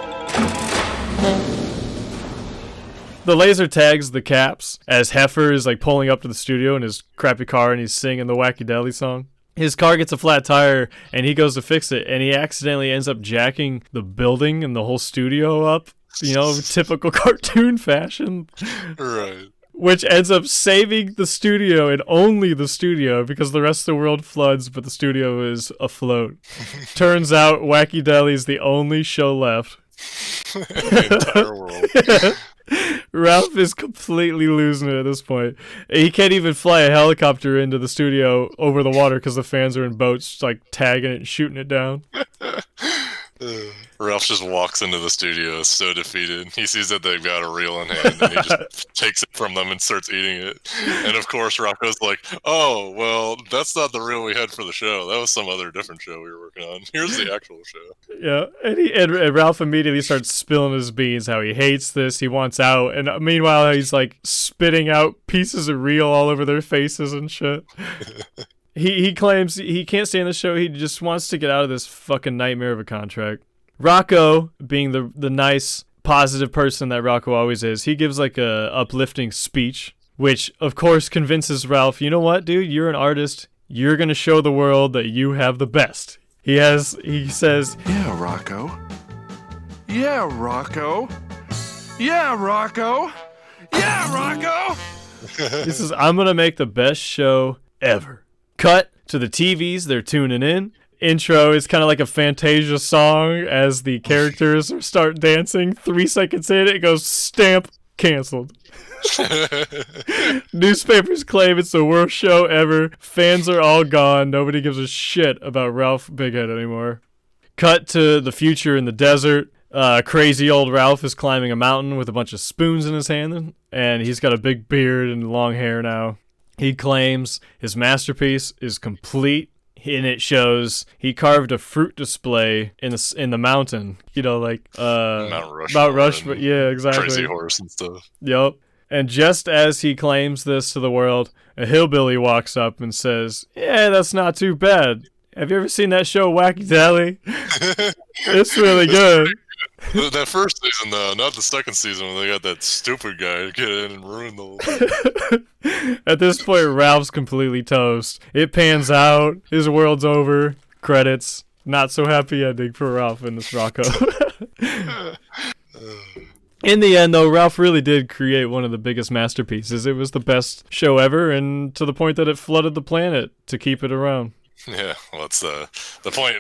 The laser tags the caps as Heffer is like pulling up to the studio in his crappy car and he's singing the Wacky Delly song. His car gets a flat tire and he goes to fix it and he accidentally ends up jacking the building and the whole studio up, you know, typical cartoon fashion. Right. Which ends up saving the studio and only the studio because the rest of the world floods, but the studio is afloat. Turns out Wacky Delly's the only show left. Entire world. Ralph is completely losing it at this point. He can't even fly a helicopter into the studio over the water because the fans are in boats, like tagging it and shooting it down. Ralph just walks into the studio so defeated. He sees that they've got a reel in hand and he just takes it from them and starts eating it. And of course, Rocko's like, Oh, well, that's not the reel we had for the show. That was some other different show we were working on. Here's the actual show. Yeah, and, he, and, and Ralph immediately starts spilling his beans how he hates this, he wants out, and meanwhile he's like spitting out pieces of reel all over their faces and shit. he he claims he can't stay in the show. He just wants to get out of this fucking nightmare of a contract. Rocko, being the the nice, positive person that Rocko always is, he gives like a uplifting speech, which of course convinces Ralph. You know what, dude? You're an artist. You're gonna show the world that you have the best. He has. He says, Yeah, Rocko. Yeah, Rocko. Yeah, Rocko. Yeah, Rocko. he says, I'm gonna make the best show ever. Cut to the TVs, they're tuning in. Intro is kind of like a Fantasia song as the characters start dancing. Three seconds in, it goes stamp Canceled. Newspapers claim it's the worst show ever. Fans are all gone. Nobody gives a shit about Ralph Bighead anymore. Cut to the future in the desert. Uh, crazy old Ralph is climbing a mountain with a bunch of spoons in his hand, and he's got a big beard and long hair now. He claims his masterpiece is complete, and it shows he carved a fruit display in the in the mountain. You know, like uh, Mount Rushmore Mount Rushmore. Yeah, exactly. Crazy horse and stuff. Yep. And just as he claims this to the world, a hillbilly walks up and says, "Yeah, that's not too bad. Have you ever seen that show Wacky Delly? it's really good." Th- that first season, though, not the second season when they got that stupid guy to get in and ruin the whole. At this point, Ralph's completely toast. It pans out. His world's over. Credits. Not so happy ending for Ralph in this Rocko. in the end, though, Ralph really did create one of the biggest masterpieces. It was the best show ever, and to the point that it flooded the planet to keep it around. Yeah, well, that's the the point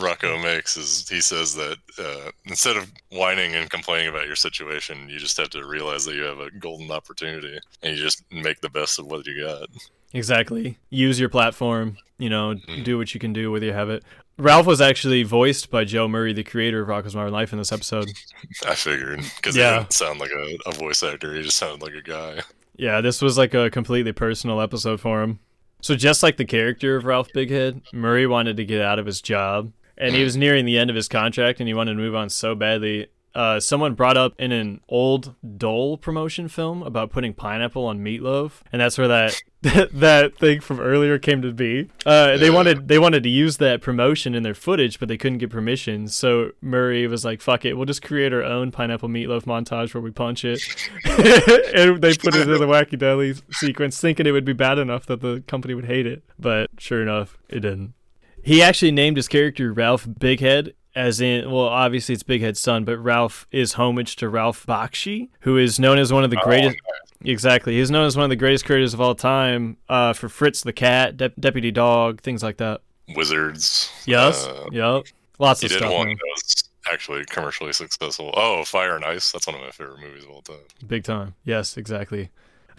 Rocko makes is he says that uh, instead of whining and complaining about your situation, you just have to realize that you have a golden opportunity and you just make the best of what you got. Exactly. Use your platform. You know, do what you can do with you have it. Ralph was actually voiced by Joe Murray, the creator of Rocko's Modern Life, in this episode. I figured because Yeah. he didn't sound like a, a voice actor; he just sounded like a guy. Yeah, this was like a completely personal episode for him. So just like the character of Ralph Bighead, Murray wanted to get out of his job, and he was nearing the end of his contract, and he wanted to move on so badly. Uh, someone brought up in an old Dole promotion film about putting pineapple on meatloaf, and that's where that that thing from earlier came to be. Uh, they wanted they wanted to use that promotion in their footage, but they couldn't get permission. So Murray was like, "Fuck it, we'll just create our own pineapple meatloaf montage where we punch it." and they put it in the wacky deli sequence, thinking it would be bad enough that the company would hate it. But sure enough, it didn't. He actually named his character Ralph Bighead, as in, well, obviously it's big Bighead's son, but Ralph is homage to Ralph Bakshi, who is known as one of the greatest. Exactly, he's known as one of the greatest creators of all time uh, for Fritz the Cat, Dep Deputy Dawg, things like that. Wizards. Yes, uh, yep, lots he of did stuff. one man. that was actually commercially successful. Oh, Fire and Ice. That's one of my favorite movies of all time. Big time. Yes, exactly.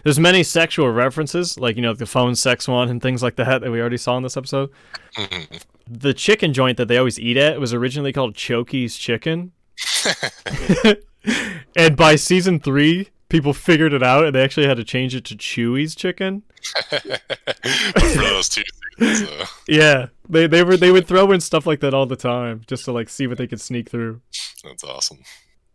There's many sexual references, like you know the phone sex one and things like that that we already saw in this episode. the chicken joint that they always eat at was originally called Chokey's Chicken, and by season three, people figured it out and they actually had to change it to Chewy's Chicken. For those two seasons. Yeah, they they were they would throw in stuff like that all the time just to like see what they could sneak through. That's awesome.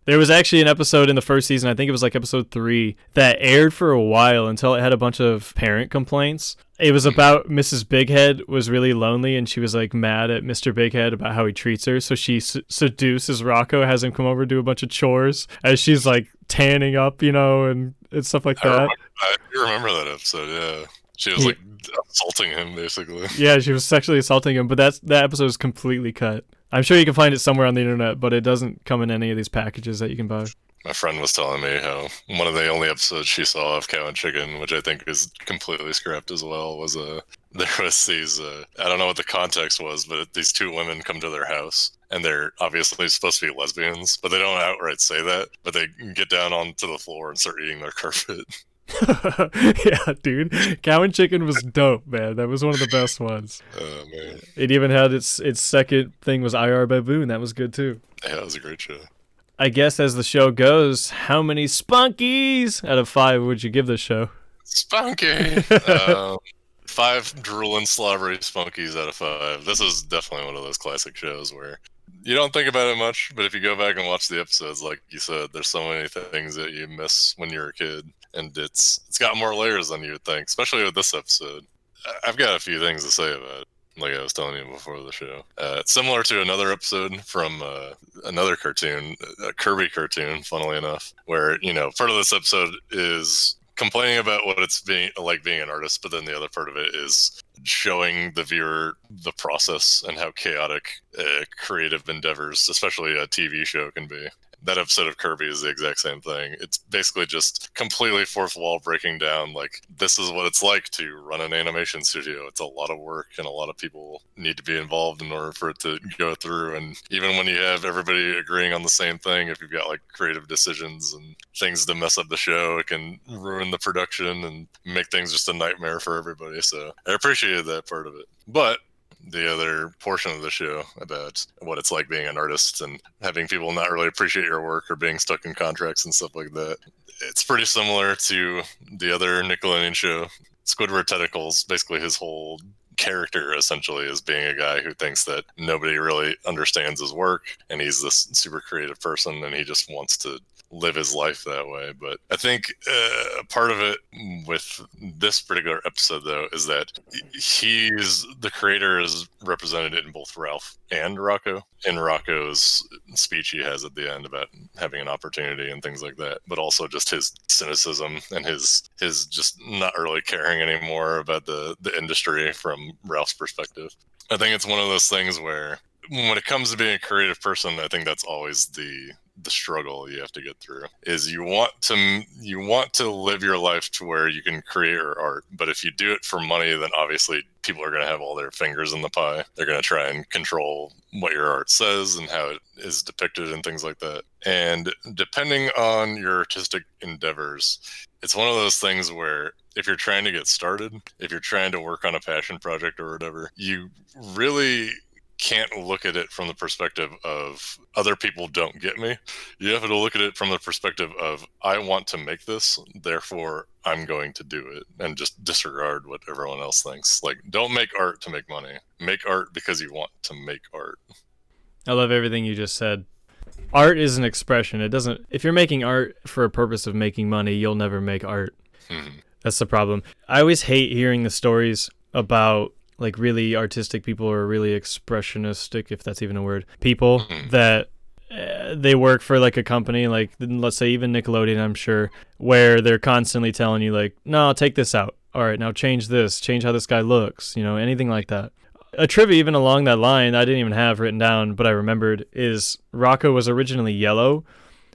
There was actually an episode in the first season, I think it was like episode three, that aired for a while until it had a bunch of parent complaints. It was mm-hmm. about Mrs. Bighead was really lonely and she was like mad at Mr. Bighead about how he treats her. So she s- seduces Rocco, has him come over do a bunch of chores as she's like tanning up, you know, and, and stuff like I that. remember, I remember that episode. Yeah, she was Yeah. like assaulting him basically. Yeah, she was sexually assaulting him, but that's that episode is completely cut. I'm sure you can find it somewhere on the internet, but it doesn't come in any of these packages that you can buy. My friend was telling me how one of the only episodes she saw of Cow and Chicken, which I think is completely scrapped as well, was uh, there was these uh, I don't know what the context was, but these two women come to their house and they're obviously supposed to be lesbians, but they don't outright say that. But they get down onto the floor and start eating their carpet. yeah, dude. Cow and Chicken was dope, man. That was one of the best ones. Oh man, It even had its its second thing was IR Baboon. That was good too. yeah, that was a great show. I guess as the show goes, how many spunkies out of five would you give this show? Spunky. um, five drooling, slobbery spunkies out of five. This is definitely one of those classic shows where you don't think about it much, but if you go back and watch the episodes, like you said, there's so many things that you miss when you're a kid, and it's it's got more layers than you would think, especially with this episode. I've got a few things to say about it. Like I was telling you before the show, uh, it's similar to another episode from uh, another cartoon, a Kirby cartoon. Funnily enough, where you know part of this episode is complaining about what it's being like being an artist, but then the other part of it is showing the viewer the process and how chaotic uh, creative endeavors, especially a TV show, can be. That episode of Kirby is the exact same thing. It's basically just completely fourth wall breaking down like this is what it's like to run an animation studio. It's a lot of work and a lot of people need to be involved in order for it to go through. And even when you have everybody agreeing on the same thing, if you've got like creative decisions and things to mess up the show, it can ruin the production and make things just a nightmare for everybody. So I appreciated that part of it. But the other portion of the show about what it's like being an artist and having people not really appreciate your work or being stuck in contracts and stuff like that. It's pretty similar to the other Nickelodeon show. Squidward Tentacles, basically his whole character essentially is being a guy who thinks that nobody really understands his work and he's this super creative person and he just wants to live his life that way. But I think uh, part of it with this particular episode, though, is that he's the creator is represented in both Ralph and Rocko. In Rocko's speech he has at the end about having an opportunity and things like that, but also just his cynicism and his his just not really caring anymore about the the industry from Ralph's perspective. I think it's one of those things where when it comes to being a creative person, I think that's always the the struggle you have to get through is you want to you want to live your life to where you can create your art. But if you do it for money then obviously people are going to have all their fingers in the pie. They're going to try and control what your art says and how it is depicted and things like that. And depending on your artistic endeavors it's one of those things where if you're trying to get started if you're trying to work on a passion project or whatever you really can't look at it from the perspective of other people don't get me. You have to look at it from the perspective of I want to make this, therefore I'm going to do it and just disregard what everyone else thinks. Like don't make art to make money. Make art because you want to make art. I love everything you just said. Art is an expression. It doesn't if you're making art for a purpose of making money, you'll never make art. Mhm. That's the problem. I always hate hearing the stories about like really artistic people or really expressionistic, if that's even a word, people that uh, they work for like a company, like let's say even Nickelodeon, I'm sure, where they're constantly telling you like, no, take this out. All right, now change this, change how this guy looks, you know, anything like that. A trivia even along that line I didn't even have written down, but I remembered is Rocko was originally yellow,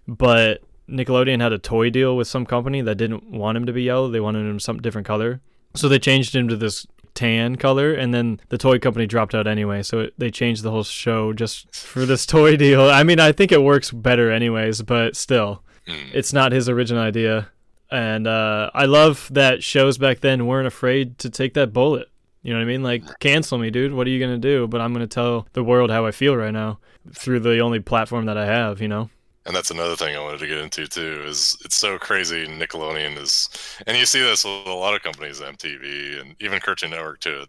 but Nickelodeon had a toy deal with some company that didn't want him to be yellow. They wanted him some different color. So they changed him to this tan color and then the toy company dropped out anyway so it, they changed the whole show just for this toy deal. I mean i think it works better anyways but still it's not his original idea. And uh, i love that shows back then weren't afraid to take that bullet. You know what i mean? Like cancel me dude. What are you gonna do? But i'm gonna tell the world how i feel right now through the only platform that i have you know And that's another thing I wanted to get into too. Is it's so crazy Nickelodeon is, and you see this with a lot of companies, MTV and even Cartoon Network too.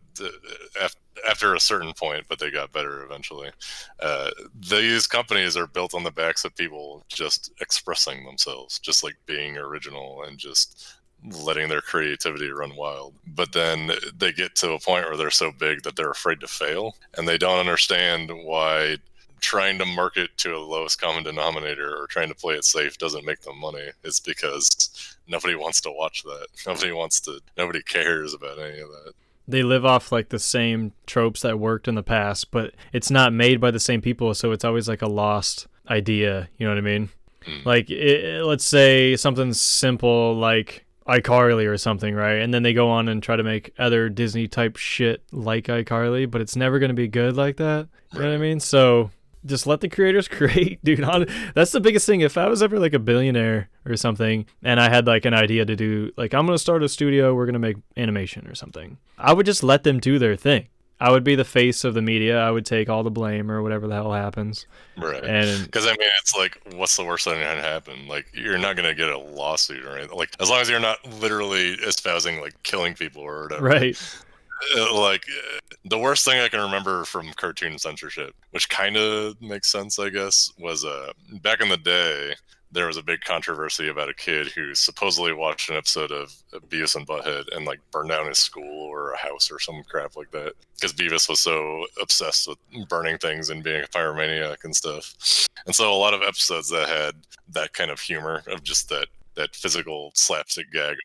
After a certain point, but they got better eventually. Uh, these companies are built on the backs of people just expressing themselves, just like being original and just letting their creativity run wild. But then they get to a point where they're so big that they're afraid to fail, and they don't understand why trying to market to a lowest common denominator or trying to play it safe doesn't make them money. It's because nobody wants to watch that. Nobody wants to. Nobody cares about any of that. they live off like the same tropes that worked in the past, but it's not made by the same people, so it's always like a lost idea. You know what I mean? Hmm. Like, it, let's say something simple like iCarly or something, right? And then they go on and try to make other Disney type shit like iCarly, but it's never going to be good like that. You know what I mean? So just let the creators create, dude. That's the biggest thing. If I was ever like a billionaire or something, and I had like an idea to do, like, I'm gonna start a studio, we're gonna make animation or something, I would just let them do their thing. I would be the face of the media. I would take all the blame or whatever the hell happens. Right. And Because I mean, it's like, what's the worst thing that can happen? Like, you're not gonna get a lawsuit or anything. Like, as long as you're not literally espousing like killing people or whatever. right. Like the worst thing I can remember from cartoon censorship, which kind of makes sense, I guess, was uh back in the day. There was a big controversy about a kid who supposedly watched an episode of Beavis and Butthead and like burned down his school or a house or some crap like that because Beavis was so obsessed with burning things and being a pyromaniac and stuff. And so a lot of episodes that had that kind of humor of just that that physical slapstick gag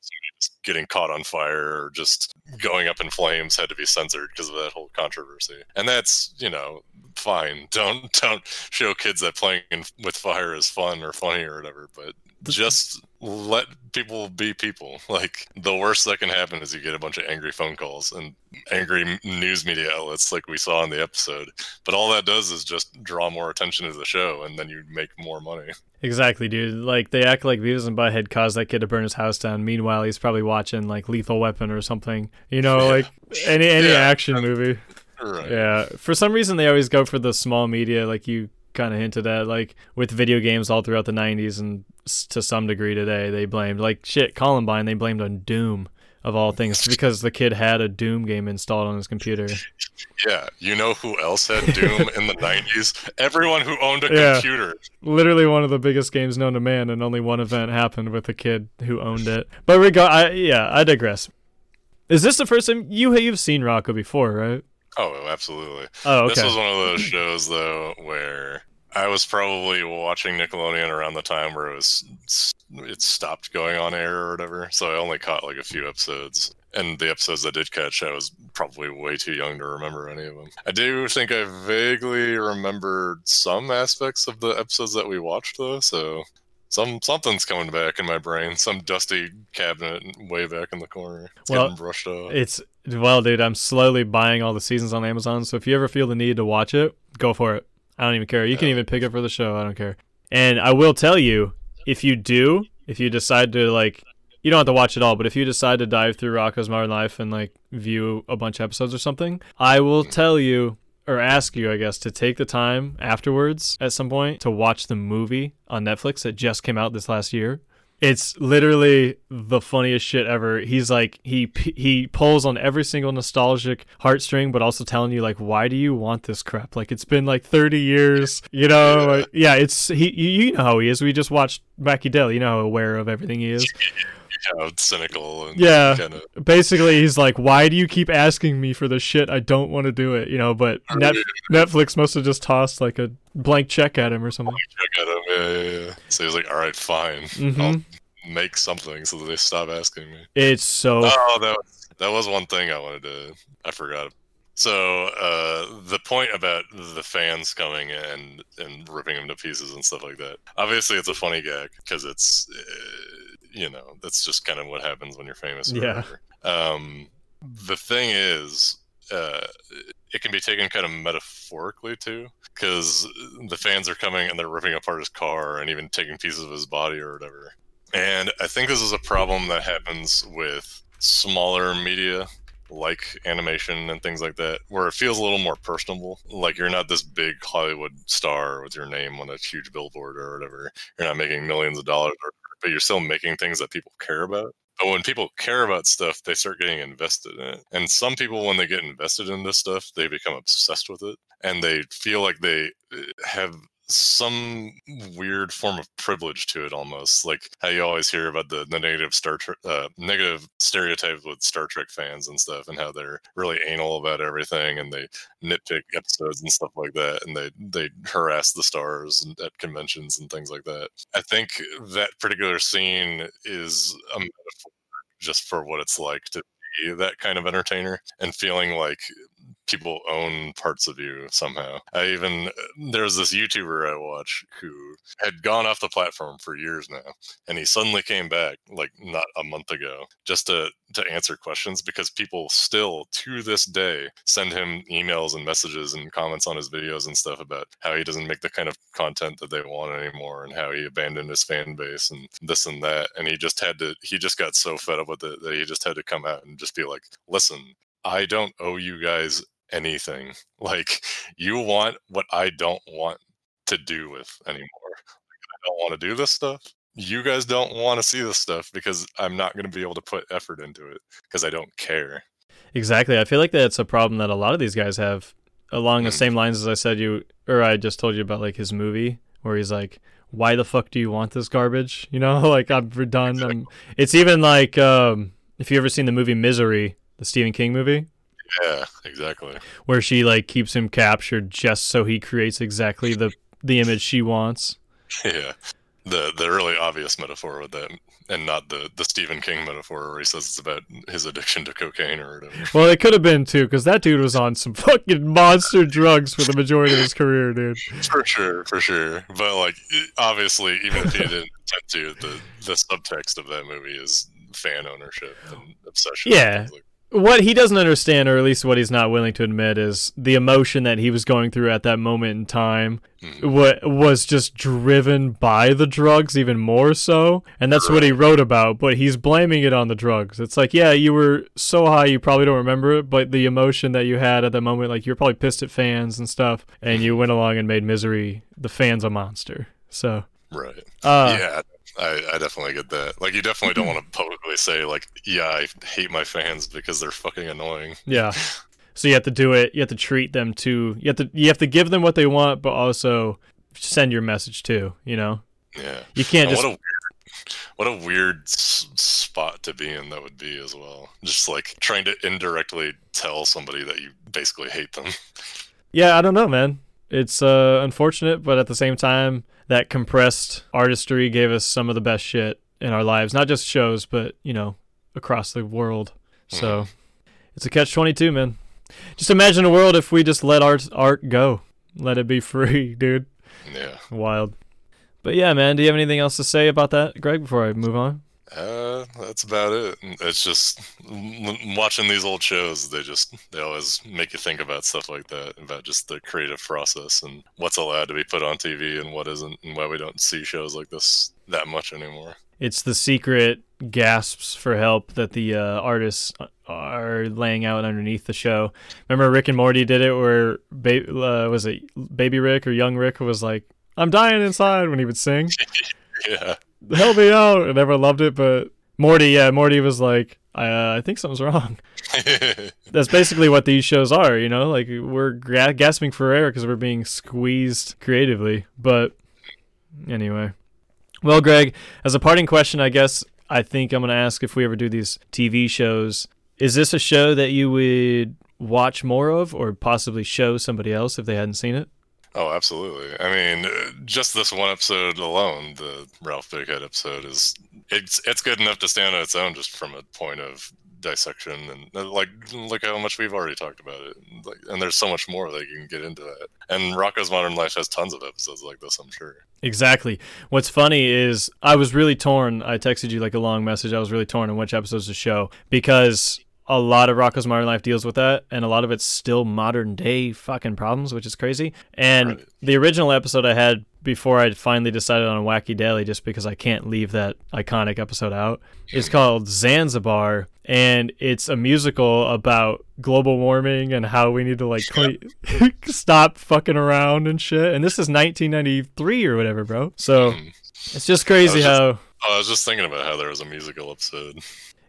getting caught on fire or just going up in flames had to be censored because of that whole controversy. And that's, you know, fine. Don't don't show kids that playing in, with fire is fun or funny or whatever. But just let people be people. Like the worst that can happen is you get a bunch of angry phone calls and angry news media outlets, like we saw in the episode. But all that does is just draw more attention to the show, and then you make more money. Exactly, dude. Like they act like Beavis and Butthead caused that kid to burn his house down. Meanwhile, he's probably watching like Lethal Weapon or something. You know, like any any Yeah. action movie. Right. Yeah. For some reason, they always go for the small media, like you kind of hinted at, like with video games all throughout the '90s and to some degree today. They blamed like shit Columbine. They blamed on Doom of all things because the kid had a Doom game installed on his computer. Yeah, you know who else had Doom in the '90s? Everyone who owned a Yeah. computer. Literally one of the biggest games known to man, and only one event happened with a kid who owned it. But regard, I, yeah, I digress. Is this the first time you you've seen Rocko before, right? Oh, absolutely. Oh, okay. This was one of those shows though where I was probably watching Nickelodeon around the time where it was it stopped going on air or whatever. So I only caught like a few episodes. And the episodes I did catch, I was probably way too young to remember any of them. I do think I vaguely remembered some aspects of the episodes that we watched, though. So some something's coming back in my brain. Some dusty cabinet way back in the corner. It's Well, getting brushed off. It's well, dude. I'm slowly buying all the seasons on Amazon. So if you ever feel the need to watch it, go for it. I don't even care. You can even pick it for the show. I don't care. And I will tell you, if you do, if you decide to like, you don't have to watch it all, but if you decide to dive through Rocko's Modern Life and like view a bunch of episodes or something, I will tell you or ask you, I guess, to take the time afterwards at some point to watch the movie on Netflix that just came out this last year. It's literally the funniest shit ever. He's like he he pulls on every single nostalgic heartstring, but also telling you like, why do you want this crap? Like it's been like thirty years, you know? Yeah, like, yeah it's he. You know how he is. We just watched Wacky Delly. You know how aware of everything he is. You know, cynical and Yeah. kind of Basically, he's like, "Why do you keep asking me for the shit? I don't want to do it." You know, but Net- Netflix must have just tossed like a blank check at him or something. Him. Yeah, yeah. So he was like, "All right, fine, Mhm. I'll make something so that they stop asking me." It's so Oh, that was, that was one thing I wanted to. I forgot. So uh, the point about the fans coming and and ripping them to pieces and stuff like that. Obviously, it's a funny gag because it's uh, you know that's just kind of what happens when you're famous. Or Yeah. whatever. Um, the thing is, uh, it can be taken kind of metaphorically too, because the fans are coming and they're ripping apart his car and even taking pieces of his body or whatever. And I think this is a problem that happens with smaller media like animation and things like that, where it feels a little more personable. Like you're not this big Hollywood star with your name on a huge billboard or whatever. You're not making millions of dollars, but you're still making things that people care about. But when people care about stuff, they start getting invested in it. And some people, when they get invested in this stuff, they become obsessed with it and they feel like they uh, have some weird form of privilege to it almost like how you always hear about the, the negative star Trek uh, negative stereotypes with star trek fans and stuff and how they're really anal about everything and they nitpick episodes and stuff like that and they they harass the stars and- at conventions and things like that. I think that particular scene is a metaphor just for what it's like to be that kind of entertainer and feeling like people own parts of you somehow. I even there's this YouTuber I watch who had gone off the platform for years now, and he suddenly came back like not a month ago just to to answer questions because people still to this day send him emails and messages and comments on his videos and stuff about how he doesn't make the kind of content that they want anymore and how he abandoned his fan base and this and that and he just had to he just got so fed up with it that he just had to come out and just be like listen I don't owe you guys anything. Like you want what I don't want to do with anymore. Like, I don't want to do this stuff. You guys don't want to see this stuff because I'm not going to be able to put effort into it because I don't care. Exactly. I feel like that's a problem that a lot of these guys have along the same lines as I said you or I just told you about like his movie where he's like why the fuck do you want this garbage? You know, like I'm done. I'm, it's even like um if you ever seen the movie Misery, the Stephen King movie, Yeah, exactly. where she like keeps him captured just so he creates exactly the the image she wants. Yeah. The the really obvious metaphor with that and not the the Stephen King metaphor where he says it's about his addiction to cocaine or whatever. Well, it could have been too, because that dude was on some fucking monster drugs for the majority of his career, dude. For sure, for sure. But like, obviously, even if he didn't intend to, the the subtext of that movie is fan ownership and obsession. Yeah. like- What he doesn't understand, or at least what he's not willing to admit, is the emotion that he was going through at that moment in time what was just driven by the drugs even more so. And that's what he wrote about, but he's blaming it on the drugs. It's like, yeah, you were so high you probably don't remember it, but the emotion that you had at that moment, like you're probably pissed at fans and stuff, and you went along and made misery the fans a monster. So Right. Uh, yeah, I, I definitely get that. Like, you definitely don't want to publicly say like, yeah, I hate my fans because they're fucking annoying. Yeah. So you have to do it. You have to treat them to. You have to. You have to give them what they want, but also send your message too. You know. Yeah. You can't And just. What a weird, what a weird s- spot to be in that would be as well. Just like trying to indirectly tell somebody that you basically hate them. Yeah, I don't know, man. It's uh, unfortunate, but at the same time, that compressed artistry gave us some of the best shit in our lives. Not just shows, but you know, across the world. So mm-hmm. it's a catch twenty two, man. Just imagine a world if we just let art art go, let it be free, dude. Yeah. Wild. But yeah, man. Do you have anything else to say about that, Greg? Before I move on. Uh, that's about it. It's just watching these old shows. They just they always make you think about stuff like that, about just the creative process and what's allowed to be put on TV and what isn't, and why we don't see shows like this that much anymore. It's the secret gasps for help that the uh, artists are laying out underneath the show. Remember Rick and Morty did it, where ba- uh, was it Baby Rick or Young Rick was like, "I'm dying inside" when he would sing, Yeah. "Help me out," and everyone loved it. But Morty, yeah, Morty was like, "I, uh, I think something's wrong." That's basically what these shows are, you know. Like we're gra- gasping for air because we're being squeezed creatively. But anyway, well, Greg, as a parting question, I guess I think I'm gonna ask if we ever do these TV shows. Is this a show that you would watch more of, or possibly show somebody else if they hadn't seen it? Oh, absolutely. I mean, uh, just this one episode alone, the Ralph Bighead episode is it's it's good enough to stand on its own just from a point of dissection and uh, like look how much we've already talked about it. Like, and there's so much more that you can get into that. And Rocko's Modern Life has tons of episodes like this, I'm sure. Exactly. What's funny is I was really torn. I texted you like a long message. I was really torn on which episodes to show because a lot of Rocko's Modern Life deals with that, and a lot of it's still modern day fucking problems, which is crazy. And the original episode I had before I finally decided on Wacky Delly, just because I can't leave that iconic episode out, is called Zanzibar, and it's a musical about global warming and how we need to like stop fucking around and shit. And this is 1993 or whatever, bro. So hmm. it's just crazy I just- how. I was just thinking about how there was a musical episode.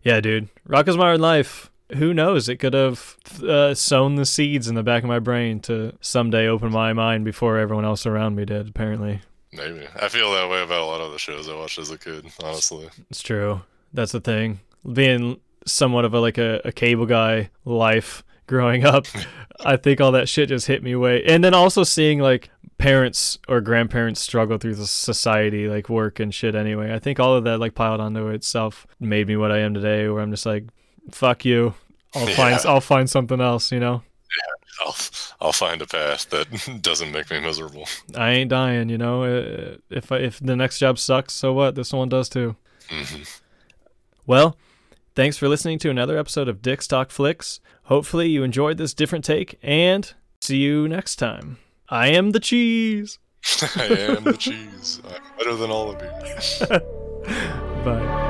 Yeah, dude. Rocko's Modern Life. Who knows? It could have uh, sown the seeds in the back of my brain to someday open my mind before everyone else around me did, apparently. Maybe. I feel that way about a lot of the shows I watched as a kid, honestly. It's true. That's the thing. Being somewhat of a like a, a cable guy life growing up, I think all that shit just hit me way. And then also seeing like parents or grandparents struggle through the society, like work and shit anyway. I think all of that like piled onto itself made me what I am today where I'm just like, fuck you. I'll find I'll find something else, you know? I'll I'll find a path that doesn't make me miserable. I ain't dying, you know. Uh, If I, if the next job sucks, so what? This one does too. Well, thanks for listening to another episode of Dick's Talk Flicks. Hopefully you enjoyed this different take, and see you next time. I am the cheese. I am the cheese. I'm better than all of you. Bye.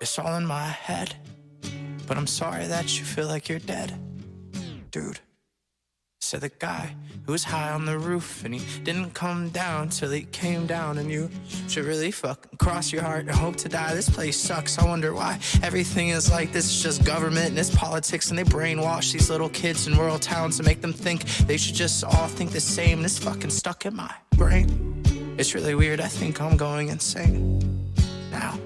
It's all in my head. But I'm sorry that you feel like you're dead. Dude. Said the guy who was high on the roof and he didn't come down till he came down and you should really fucking cross your heart and hope to die. This place sucks. I wonder why everything is like this. It's just government and it's politics and they brainwash these little kids in rural towns to make them think they should just all think the same. It's fucking stuck in my brain. It's really weird. I think I'm going insane now.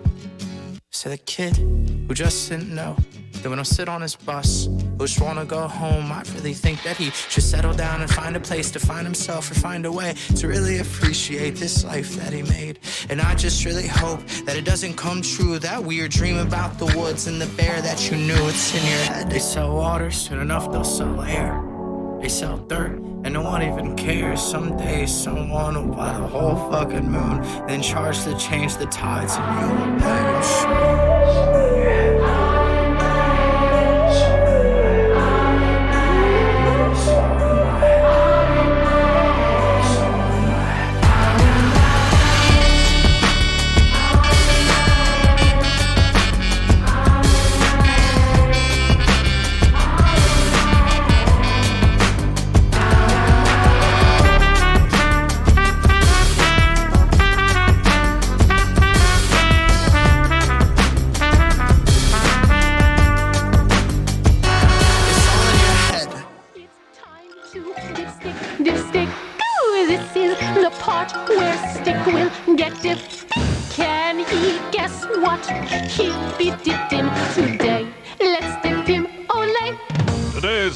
To the kid who just didn't know that when I sit on his bus, who just wanna go home, I really think that he should settle down and find a place to find himself or find a way to really appreciate this life that he made. And I just really hope that it doesn't come true. That weird dream about the woods and the bear that you knew, it's in your head. They sell water, soon enough they'll sell air. They sell dirt, and no one even cares. Someday someone will buy the whole fucking moon, then charge to change the tides, and you will.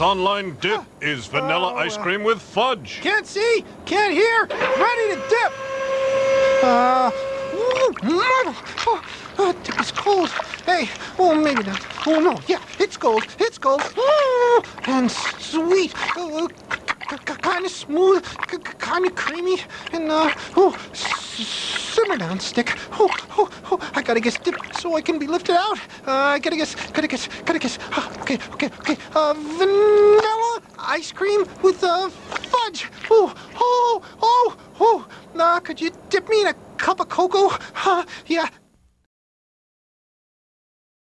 Online dip is vanilla ice cream with fudge. Can't see, can't hear, ready to dip. Uh. Oh, uh, dip is cold. Hey, oh, maybe not. Oh, no, yeah, it's cold, it's cold. Ooh, and sweet. Kind of smooth, kind of creamy, and uh, oh, simmer down, stick. Oh, oh, oh, I gotta get dip so I can be lifted out. Uh, I gotta guess, gotta guess, gotta guess. Uh, okay, okay, okay. Uh, vanilla ice cream with uh, fudge. Oh, oh, oh, oh. Nah, could you dip me in a cup of cocoa? Uh, yeah,